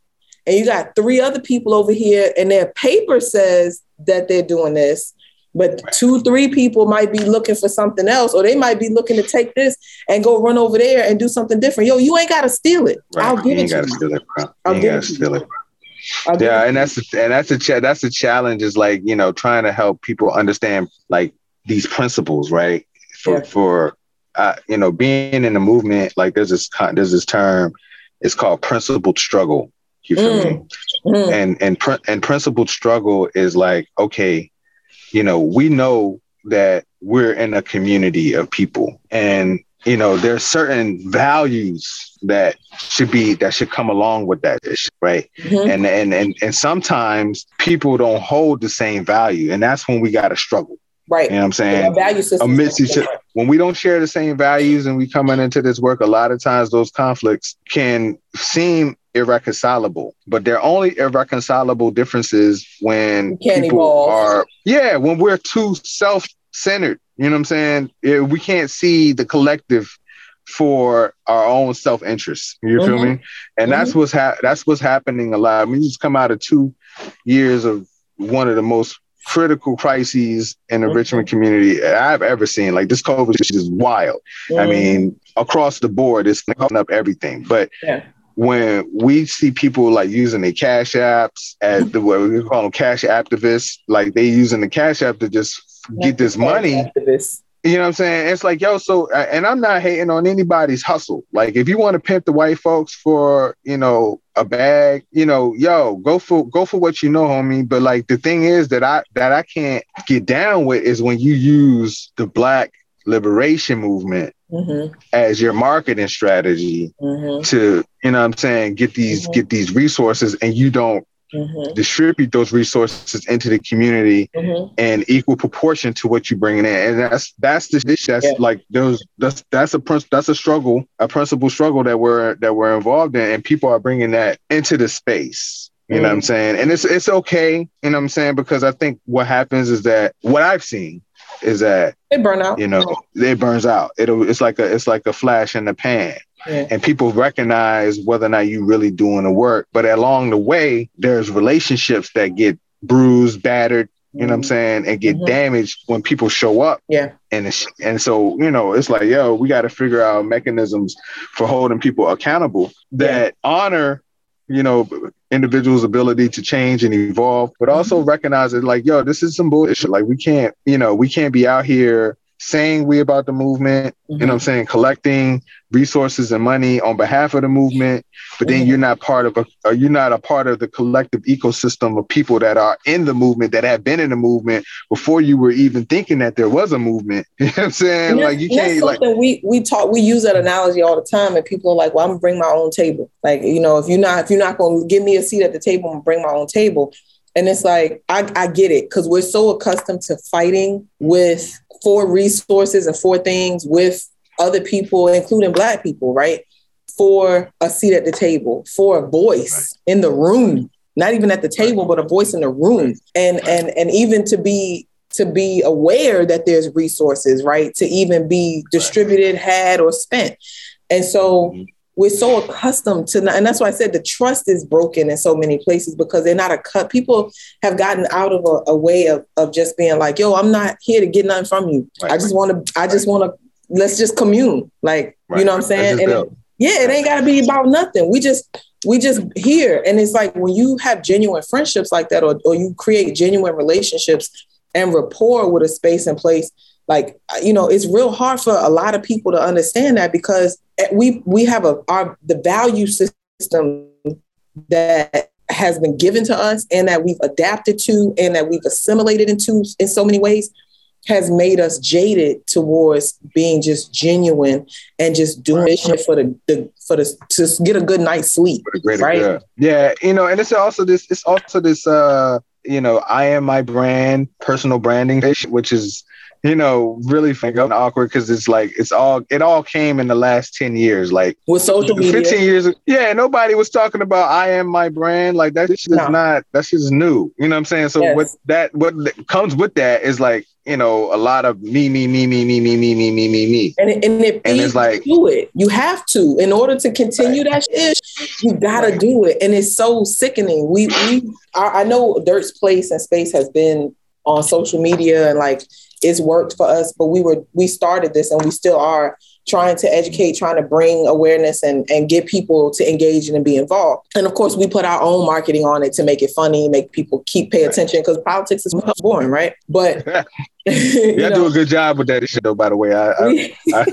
and you got three other people over here and their paper says that they're doing this, but Right. two, three people might be looking for something else, or they might be looking to take this and go run over there and do something different. Yo, you ain't got to steal it. I'll give it to gotta you. it, I'll ain't give it to steal you. it. I'll give Yeah, it and that's and that's a cha- that's a challenge. Is like you know trying to help people understand like these principles, right? For Yeah. for uh, you know being in the movement, like there's this there's this term. It's called principled struggle. You feel me? Mm. you. Mm, and and pr- and principled struggle is like okay you know we know that we're in a community of people and you know there's certain values that should be that should come along with that right mhm. and and and and sometimes people don't hold the same value and that's when we got to struggle Right. you know what i'm saying value system. amidst each when we don't share the same values and we coming into this work, a lot of times those conflicts can seem irreconcilable, but they're only irreconcilable differences when people evolve. are yeah, when we're too self centered. You know what I'm saying? It, we can't see the collective for our own self interest. You feel Mhm. me? And that's what's ha- that's what's happening a lot. I mean, we just come out of two years of one of the most critical crises in the. Richmond community I've ever seen. Like this COVID shit is wild. I Mhm. mean, across the board, it's fucking up everything. But Yeah. when we see people like using the cash apps as the what we call them cash activists, like they using the cash app to just get this money. Activists. You know what I'm saying? It's like, yo, so, and I'm not hating on anybody's hustle. Like, if you want to pimp the white folks for, you know, a bag, you know, yo, go for, go for what you know, homie. But like, the thing is that I, that I can't get down with is when you use the black liberation movement Mhm. as your marketing strategy Mhm. to, you know what I'm saying, get these, Mhm. get these resources and you don't Mhm. distribute those resources into the community Mhm. in equal proportion to what you're bringing in, and that's that's the dish that's Yeah. like those that's that's a that's a struggle, a principal struggle that we're that we're involved in, and people are bringing that into the space. You know what I'm saying? And it's it's okay. You know what I'm saying? Because I think what happens is that what I've seen is that They burn out. you know it burns out. It'll it's like a it's like a flash in the pan Yeah. and people recognize whether or not you're really doing the work. But along the way, there's relationships that get bruised, battered, you know what I'm saying, and get Mhm. damaged when people show up. Yeah. And it's, and so you know, it's like, yo, we got to figure out mechanisms for holding people accountable that honor, you know, individuals' ability to change and evolve, but also recognize it like, yo, this is some bullshit. Like we can't, you know, we can't be out here saying we about the movement, you know what I'm saying, collecting resources and money on behalf of the movement, but then Mhm. you're not part of a you're not a part of the collective ecosystem of people that are in the movement that have been in the movement before you were even thinking that there was a movement. You know what I'm saying? And like you can't like something we we talk we use that analogy all the time, and people are like, "Well, I'm gonna bring my own table." Like, you know, if you're not if you're not gonna give me a seat at the table, I'm gonna bring my own table. And it's like I, I get it because we're so accustomed to fighting with for resources and for things with other people, including Black people, right? For a seat at the table, for a voice in the room, not even at the table, but a voice in the room, and and and even to be to be aware that there's resources, right? To even be distributed, had, or spent. And so mm-hmm. We're so accustomed to, and that's why I said the trust is broken in so many places because they're not a cut. People have gotten out of a, a way of, of just being like, yo, I'm not here to get nothing from you. Right, I just want to, I just want to, let's just commune. Like, Right. you know what I'm saying? And build. yeah, it ain't got to be about nothing. We just we just here, and it's like when you have genuine friendships like that, or or you create genuine relationships and rapport with a space and place. Like you know, it's real hard for a lot of people to understand that because we we have a our the value system that has been given to us and that we've adapted to and that we've assimilated into in so many ways has made us jaded towards being just genuine and just doing this shit for the, the for the to get a good night's sleep. for the greater Right. good. Yeah, you know, and it's also this. It's also this. uh You know, I am my brand, personal branding, which is you know really fucking awkward because it's like it's all it all came in the last ten years. Like With social media, 15 years yeah nobody was talking about i am my brand like that shit is No. not that shit is new you know what i'm saying so Yes. what that what comes with that is like you know a lot of me me me me me me me me me me me and it, and it And it's like- do it. You have to in order to continue that shit. You gotta Right. do it, and it's so sickening. We we I, I know Dirt's place and space has been on social media and like it's worked for us, but we were we started this and we still are trying to educate, trying to bring awareness and and get people to engage and be involved. And of course, we put our own marketing on it to make it funny, make people keep pay attention because politics is boring, right? But you yeah, do a good job with that shit though. By the way, I, I, we- I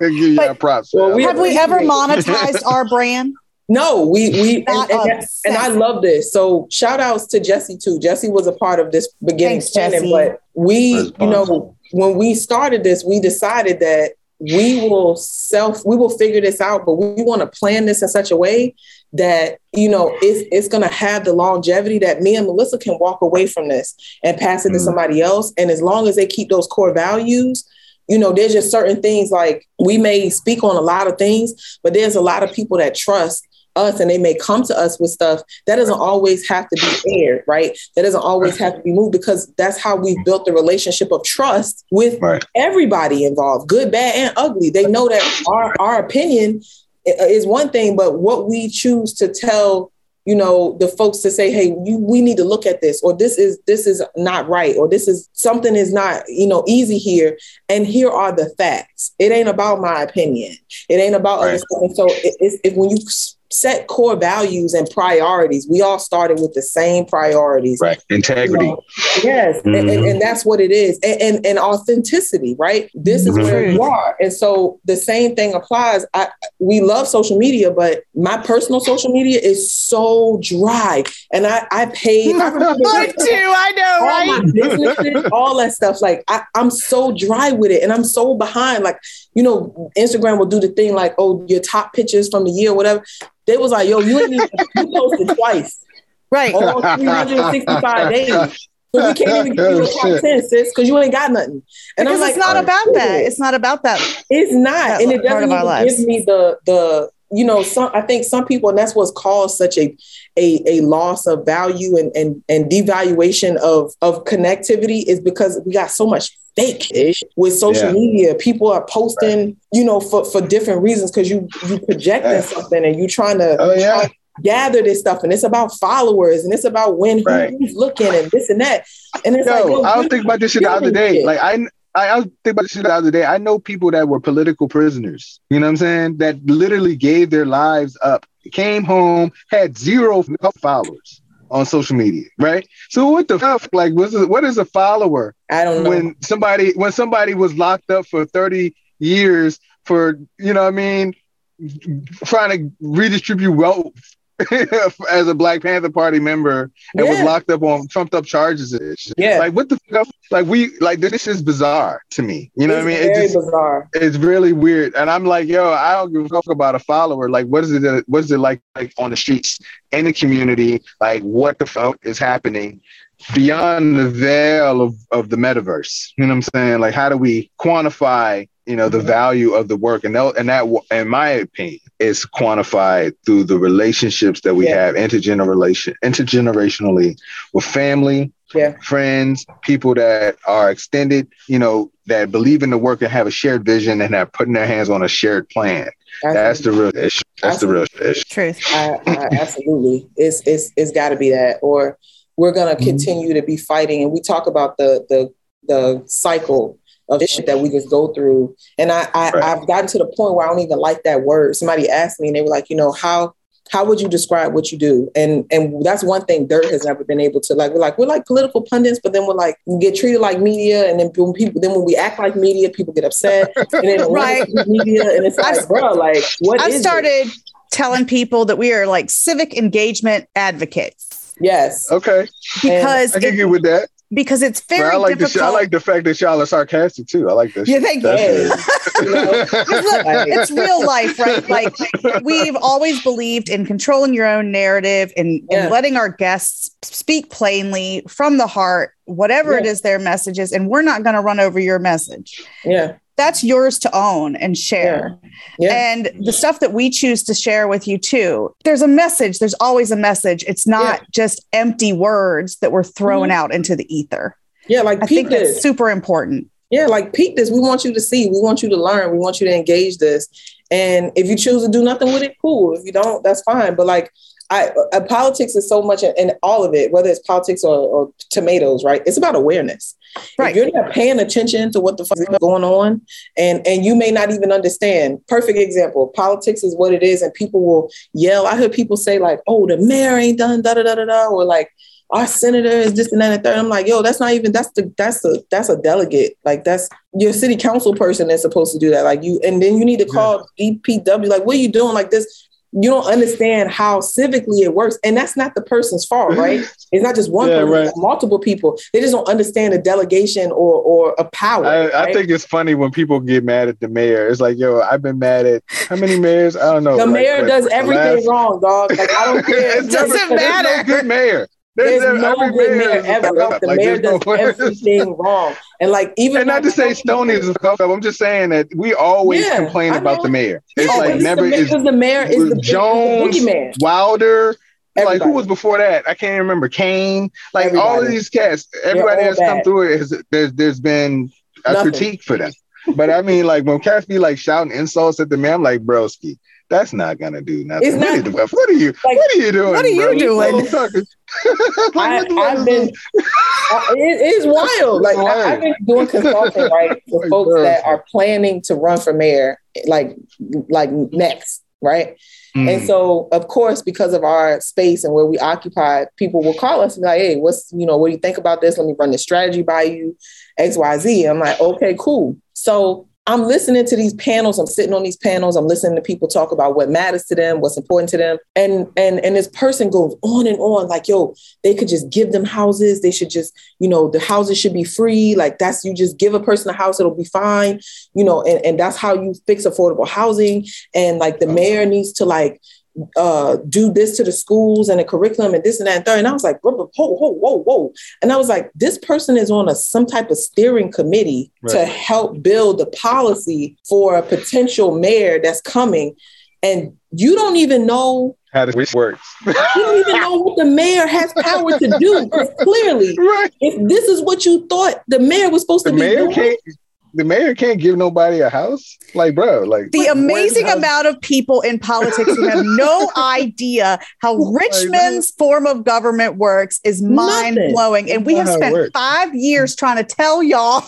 give you But- props. Well, we- Have we ever monetized our brand? No, we we and, and, and I love this. So shout outs to Jesse too. Jesse was a part of this beginning Thanks, planning, but we, you know, when we started this, we decided that we will self, we will figure this out, but we want to plan this in such a way that you know it's it's going to have the longevity that me and Melissa can walk away from this and pass it to Mm. somebody else. And as long as they keep those core values, you know, there's just certain things like we may speak on a lot of things, but there's a lot of people that trust us and they may come to us with stuff that doesn't always have to be aired, right? That doesn't always have to be moved because that's how we've built the relationship of trust with Right. everybody involved, good, bad, and ugly. They know that our, our opinion is one thing, but what we choose to tell you know the folks to say hey you, we need to look at this or this is this is not right or this is something is not you know easy here and here are the facts it ain't about my opinion it ain't about other stuff and so it, it's, it, when you set core values and priorities we all started with the same priorities Right. Integrity. you know, Yes, and, and, Mhm. and that's what it is, and, and and authenticity, right? This is Mhm. where you are, and so the same thing applies. I we love social media, but my personal social media is so dry, and I I paid. I remember Mine too. I know, all right? my businesses, all that stuff. Like I, I'm so dry with it, and I'm so behind. Like you know, Instagram will do the thing like, oh, your top pictures from the year, whatever. They was like, yo, you ain't even you posted twice Right. all 365 days. So we can't even give you a top 10, sis, because you ain't got nothing. And because I'm like, it's not Right. about that. It's not about that. it's not. that And it doesn't even give me the the you know, some I think some people, and that's what's caused such a a, a loss of value and, and and devaluation of of connectivity is because we got so much fake with social Yeah. media. People are posting, you know, for, for different reasons because you you projecting Yeah. something and you trying to Oh yeah. to gather this stuff and it's about followers and it's about when Right. who's looking and this and that. And it's like, Yo, yo, I was thinking about this shit the other day. shit. Like I, I, I was thinking about this shit the other day. I know people that were political prisoners. You know what I'm saying? That literally gave their lives up, came home, had zero followers on social media. Right. So what the fuck? Like, what's a, what is a follower I don't know. when somebody when somebody was locked up for 30 years for you know what I mean, trying to redistribute wealth. as a Black Panther Party member and was locked up on trumped up charges. Yeah. Like what the fuck? Like we like this is bizarre to me. You know it's what I mean? very It just, bizarre. it's really weird. And I'm like, yo, I don't give a fuck about a follower. Like, what is it? that- What is it like, like on the streets in the community? Like, what the fuck is happening beyond the veil of, of the metaverse? You know what I'm saying? Like, how do we quantify, you know, the value of the work? And that, and that, in my opinion, is quantified through the relationships that we Yeah. have intergeneration, intergenerationally with family, Yeah. friends, people that are extended, you know, that believe in the work and have a shared vision and have putting their hands on a shared plan. That's the real issue. That's the real issue. Truth. I, I, absolutely. It's it's it's got to be that, or we're gonna Mm-hmm. continue to be fighting. And we talk about the the the cycle of shit that we just go through. And I, I Right. I've gotten to the point where I don't even like that word. Somebody asked me, and they were like, you know, how how would you describe what you do? And and that's one thing Dirt has never been able to like. We're like we're like political pundits, but then we're like we get treated like media, and then when people then when we act like media, people get upset, and then Right. right. media, and it's like, I've- bro, like what I've is it? started telling people that we are like civic engagement advocates Yes. Okay, because I can it- get with that. Because it's But very I like the difficult. I like the fact that y'all are sarcastic too. I like this. Yeah, thank you. Yes. You know? Look, it's real life, right? Like we've always believed in controlling your own narrative and, Yeah. and letting our guests speak plainly from the heart, whatever it Yeah. is their message is, and we're not going to run over your message. Yeah. That's yours to own and share. Yeah. And the stuff that we choose to share with you too, there's a message. There's always a message. It's not just empty words that we're throwing mm-hmm. out into the ether. Yeah. Like I peep think that's super important. Yeah. Like peep this. We want you to see. We want you to learn. We want you to engage this. And if you choose to do nothing with it, cool. If you don't, that's fine. But like, I uh, politics is so much in, in all of it, whether it's politics or, or tomatoes, right? It's about awareness. Right. If you're not paying attention to what the fuck is going on, and and you may not even understand. Perfect example. Politics is what it is, and people will yell. I heard people say like, "Oh, the mayor ain't done da da da da da," or like, "Our senator is this and that and third. I'm like, "Yo, that's not even that's the that's the that's a delegate. Like that's your city council person that's supposed to do that. Like you, and then you need to call DPW. Like, what are you doing? Like this." You don't understand how civically it works, and that's not the person's fault, right? It's not just one Yeah, person, right. multiple people. They just don't understand a delegation or or a power. I, I think it's funny when people get mad at the mayor. It's like, yo, I've been mad at how many mayors? I don't know. the like, mayor but does everything last- wrong, dog. Like I don't care. It's never- Doesn't there's matter. No good mayor. There's, There's no every good mayor mayor ever. The Like, mayor no does everything wrong. And like even And not to say Stoney is a up. I'm just saying that we always Yeah, complain about the mayor. It's Yeah, like never the, is the mayor is the, Jones, the. Wilder. Like who was before that? I can't even remember. Kaine. Like all of these cats. Everybody that's come through it has there's there's been a Nothing. critique for them. But I mean, like when cats be like shouting insults at the man, I'm like, broski, that's not gonna do nothing. It's what, not- is- what are you? Like, what are you doing? what are you bro? doing? Like, I, I've been, I- it is wild. Like I, I've been doing consulting right for Like, folks bro. that are planning to run for mayor, like like next, right? Mm. And so, of course, because of our space and where we occupy, people will call us and be like, "Hey, what's you know, what do you think about this? Let me run the strategy by you, X, Y, Z." I'm like, "Okay, cool." So I'm listening to these panels. I'm sitting on these panels. I'm listening to people talk about what matters to them, what's important to them, and and and this person goes on and on like, "Yo, they could just give them houses. They should just, you know, the houses should be free. Like that's you just give a person a house, it'll be fine, you know, and, and that's how you fix affordable housing. And like the mayor needs to like uh do this to the schools and the curriculum and this and that and third. And I was like, whoa, whoa, whoa, whoa. And I was like, this person is on a some type of steering committee to help build the policy for a potential mayor that's coming. And you don't even know how this works. you don't even know what the mayor has power to do. Clearly, right. if this is what you thought the mayor was supposed The to be mayor doing, can't. The mayor can't give nobody a house. Like, bro, like the amazing amount of people in politics who have no idea how Richmond's form of government works is mind blowing. And we have That's not how it spent five years trying to tell y'all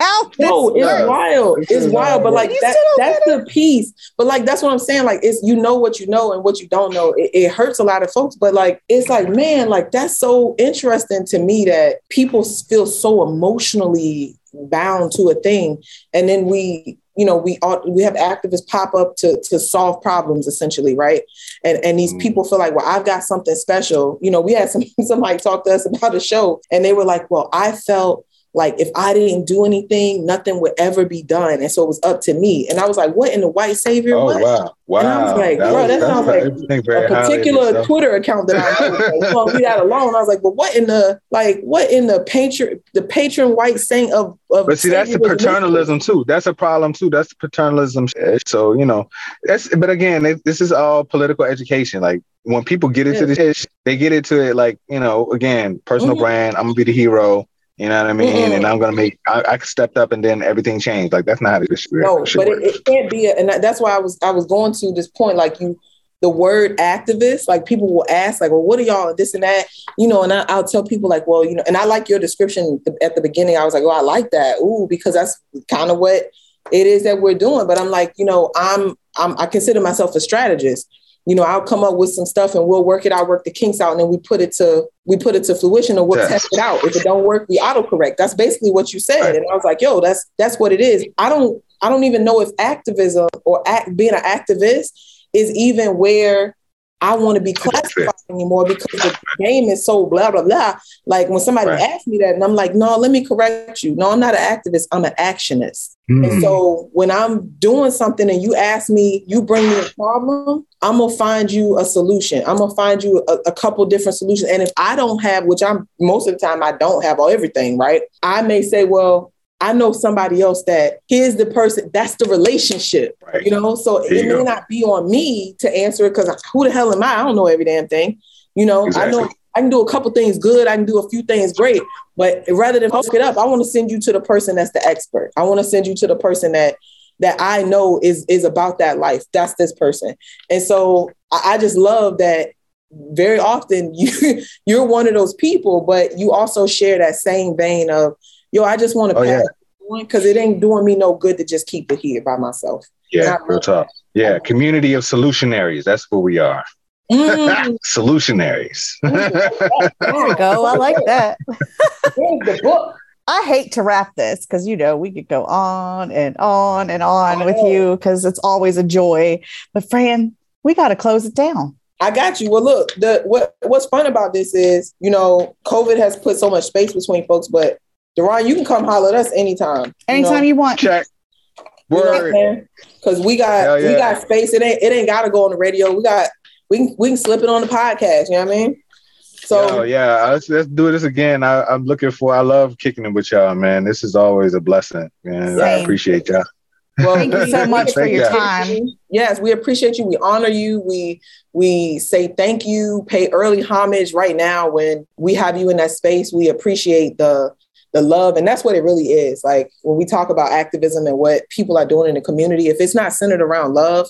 how this no, it's Yeah. wild. It's It's just wild. But like that, that's the piece. But like that's what I'm saying. Like it's you know what you know and what you don't know. It, it hurts a lot of folks. But like it's like man, like that's so interesting to me that people feel so emotionally bound to a thing, and then we. You know, we ought, we have activists pop up to to solve problems essentially, right? And and these Mm. people feel like, well, I've got something special. You know, we had some somebody talk to us about a show, and they were like, well, I felt like if I didn't do anything, nothing would ever be done. And so it was up to me. And I was like, what in the white savior? Oh what? wow, wow! And I was like, bro, that sounds like You think very A particular. Twitter account that I. Like, well, leave that alone. I was like, but what in the like what in the patron the patron white saint of, of But see, that's the was paternalism too. That's a problem too. That's the paternalism. So you know, that's. But again, it, this is all political education. Like when people get into Yeah. this, they get into it like you know, again, personal Mhm. brand. I'm gonna be the hero. You know what I mean? Mm-mm. And I'm gonna make. I, I stepped up, and then everything changed. Like that's not how this shit No, but it, it can't be, a, and that's why I was I was going to this point. Like you, the word activist, like people will ask, like, well, what are y'all this and that, you know? And I, I'll tell people like, well, you know, and I like your description at the beginning. I was like, oh, I like that, ooh, because that's kind of what it is that we're doing. But I'm like, you know, I'm I'm I consider myself a strategist. You know, I'll come up with some stuff and we'll work it out, work the kinks out, and then we put it to we put it to fruition and we'll Yes. test it out. If it don't work, we autocorrect. That's basically what you said. Right. And I was like, yo, that's that's what it is. I don't I don't even know if activism or act, being an activist is even where I want to be classified anymore because the game is so blah blah blah. Like when somebody Right. asks me that, and I'm like, no, let me correct you. No, I'm not an activist. I'm an actionist. Hmm. And so when I'm doing something and you ask me, you bring me a problem, I'm gonna find you a solution. I'm gonna find you a, a couple different solutions. And if I don't have, which I'm most of the time I don't have all everything, right? I may say, well, I know somebody else that here's the person, that's the relationship, Right. you know? So There it may go. not be on me to answer it because who the hell am I? I don't know every damn thing. You know, I know I can do a couple things good, I can do a few things great, but rather than hook it up, I want to send you to the person that's the expert. I want to send you to the person that that I know is is about that life. That's this person. And so I, I just love that very often you you're one of those people, but you also share that same vein of, yo, I just want to Oh, yeah. pass because it ain't doing me no good to just keep it here by myself. Yeah, real talk. Yeah, community of solutionaries. That's what we are. Mm, Solutionaries. There we go. I like that. The book? I hate to wrap this because you know we could go on and on and on with you because it's always a joy. But Fran, we got to close it down. I got you. Well, look, the what what's fun about this is, you know, COVID has put so much space between folks, but Duron, you can come holler at us anytime. Anytime you want. Check. Word. Because we got Hell we got space. It ain't it ain't gotta go on the radio. We got we can we can slip it on the podcast, you know what I mean? So Yo, yeah, uh, let's, let's do this again. I, I'm looking for. I love kicking it with y'all, man. This is always a blessing, man. I appreciate y'all. Well, Thank you so much for your you. time. Yes, we appreciate you. We honor you. We we say thank you, pay early homage right now when we have you in that space. We appreciate the the love, and that's what it really is. Like when we talk about activism and what people are doing in the community, if it's not centered around love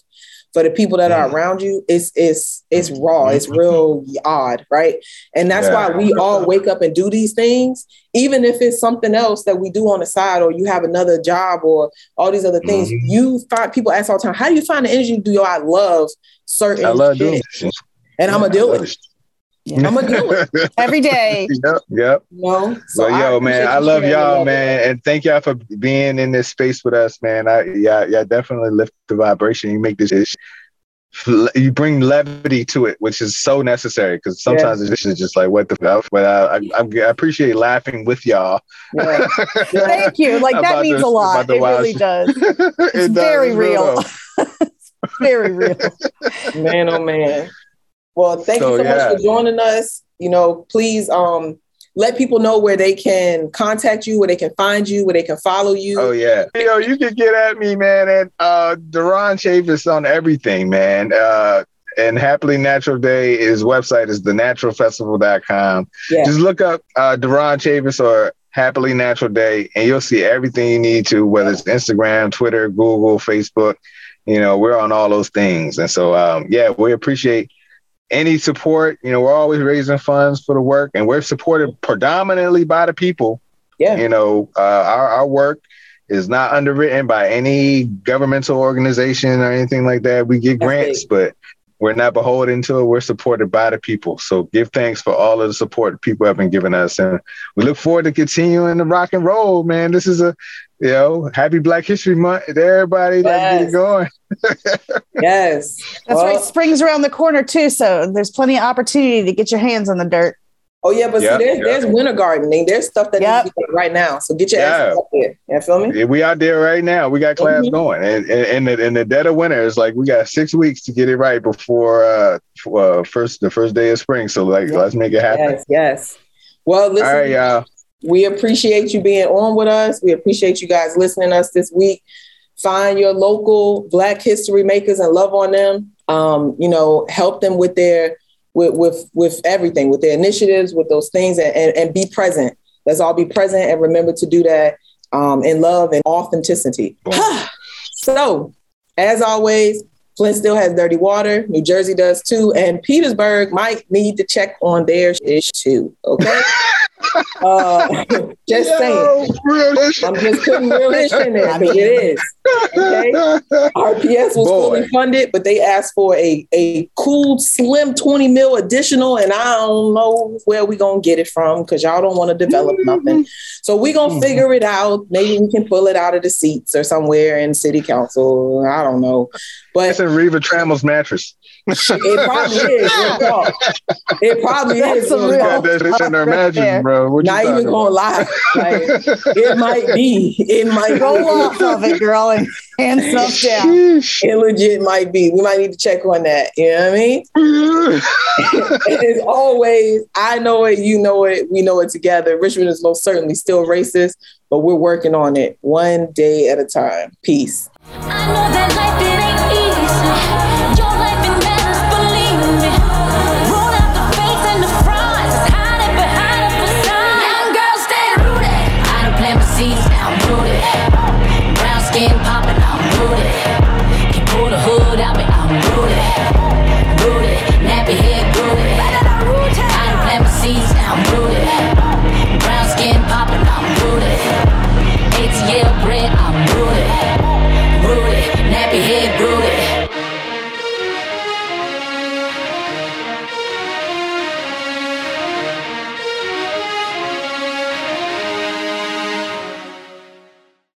for the people that are around you, it's it's it's raw. It's real odd, right? And that's Yeah. why we all wake up and do these things, even if it's something else that we do on the side, or you have another job, or all these other things. Mhm. You find people ask all the time, how do you find the energy to do your I love certain I love shit? and I'm gonna do it. I'm gonna do it. Every day. yep, yep. You know? So, I yo, appreciate man, I love y'all, love. man, and thank y'all for being in this space with us, man. I, yeah, yeah, definitely lift the vibration. You make this, ish- you bring levity to it, which is so necessary because sometimes it's just like what the fuck. But I, I, I appreciate laughing with y'all. Yeah. Thank you. Like that means this- a lot. It really wild- does. It does, very it's real. though. Very real. man, oh man. Well, thank So, you so yeah. much for joining us. You know, please um let people know where they can contact you, where they can find you, where they can follow you. Oh yeah. Yo, you can get at me, man, at uh Duron Chavis on everything, man. Uh and Happily Natural Day, his website is thenaturalfestival.com. Yeah. Just look up uh Duron Chavis or Happily Natural Day and you'll see everything you need to, whether it's Instagram, Twitter, Google, Facebook. You know, we're on all those things. And so um yeah, we appreciate any support. You know, we're always raising funds for the work and we're supported predominantly by the people Yeah. you know, uh, our, our work is not underwritten by any governmental organization or anything like that. We get That's grants, but we're not beholden to it. We're supported by the people. So give thanks for all of the support people have been giving us. And we look forward to continuing the rock and roll, man. This is a, you know, happy Black History Month to everybody. Let's get it going. Yes. That's Well, right. Spring's around the corner too, so there's plenty of opportunity to get your hands on the dirt. Oh yeah, but Yep, see, there's, yep. there's winter gardening. There's stuff that Yep. needs to be right now. So get your ass Yeah. up there. You feel me? Yeah, We out there right now. We got class Mhm. going, and and in the, in the dead of winter, it's like we got six weeks to get it right before uh, uh first the first day of spring. So like, Yeah. let's make it happen. Yes, yes. Well, listen, All right, y'all. We appreciate you being on with us. We appreciate you guys listening to us this week. Find your local Black history makers and love on them. Um, you know, help them with their with with with everything, with their initiatives, with those things, and and, and be present. Let's all be present and remember to do that um, in love and authenticity. So, as always, Flint still has dirty water. New Jersey does too, and Petersburg might need to check on their ish too. Okay, uh, just saying. Yo, real ish. I'm just putting real ish in there I mean- it is. Okay. RPS was Boy. fully funded, but they asked for a, a cool, slim 20 mil additional, and I don't know where we're gonna get it from because y'all don't want to develop nothing. So we're gonna Mhm. figure it out. Maybe we can pull it out of the seats or somewhere in city council. I don't know, but It's a Reva Trammell's mattress. it probably is. real talk. It probably is. a real We real- talk. got that shit in our Right mattress, there. bro. What you Not even talking gonna lie. Like, it might be. It might Roll off of it, girl, and hand about? stuff down. Sheesh. It legit might be. We might need to check on that. You know what I mean? And as always, I know it, you know it, we know it together. Richmond is most certainly still racist, but we're working on it one day at a time. Peace. I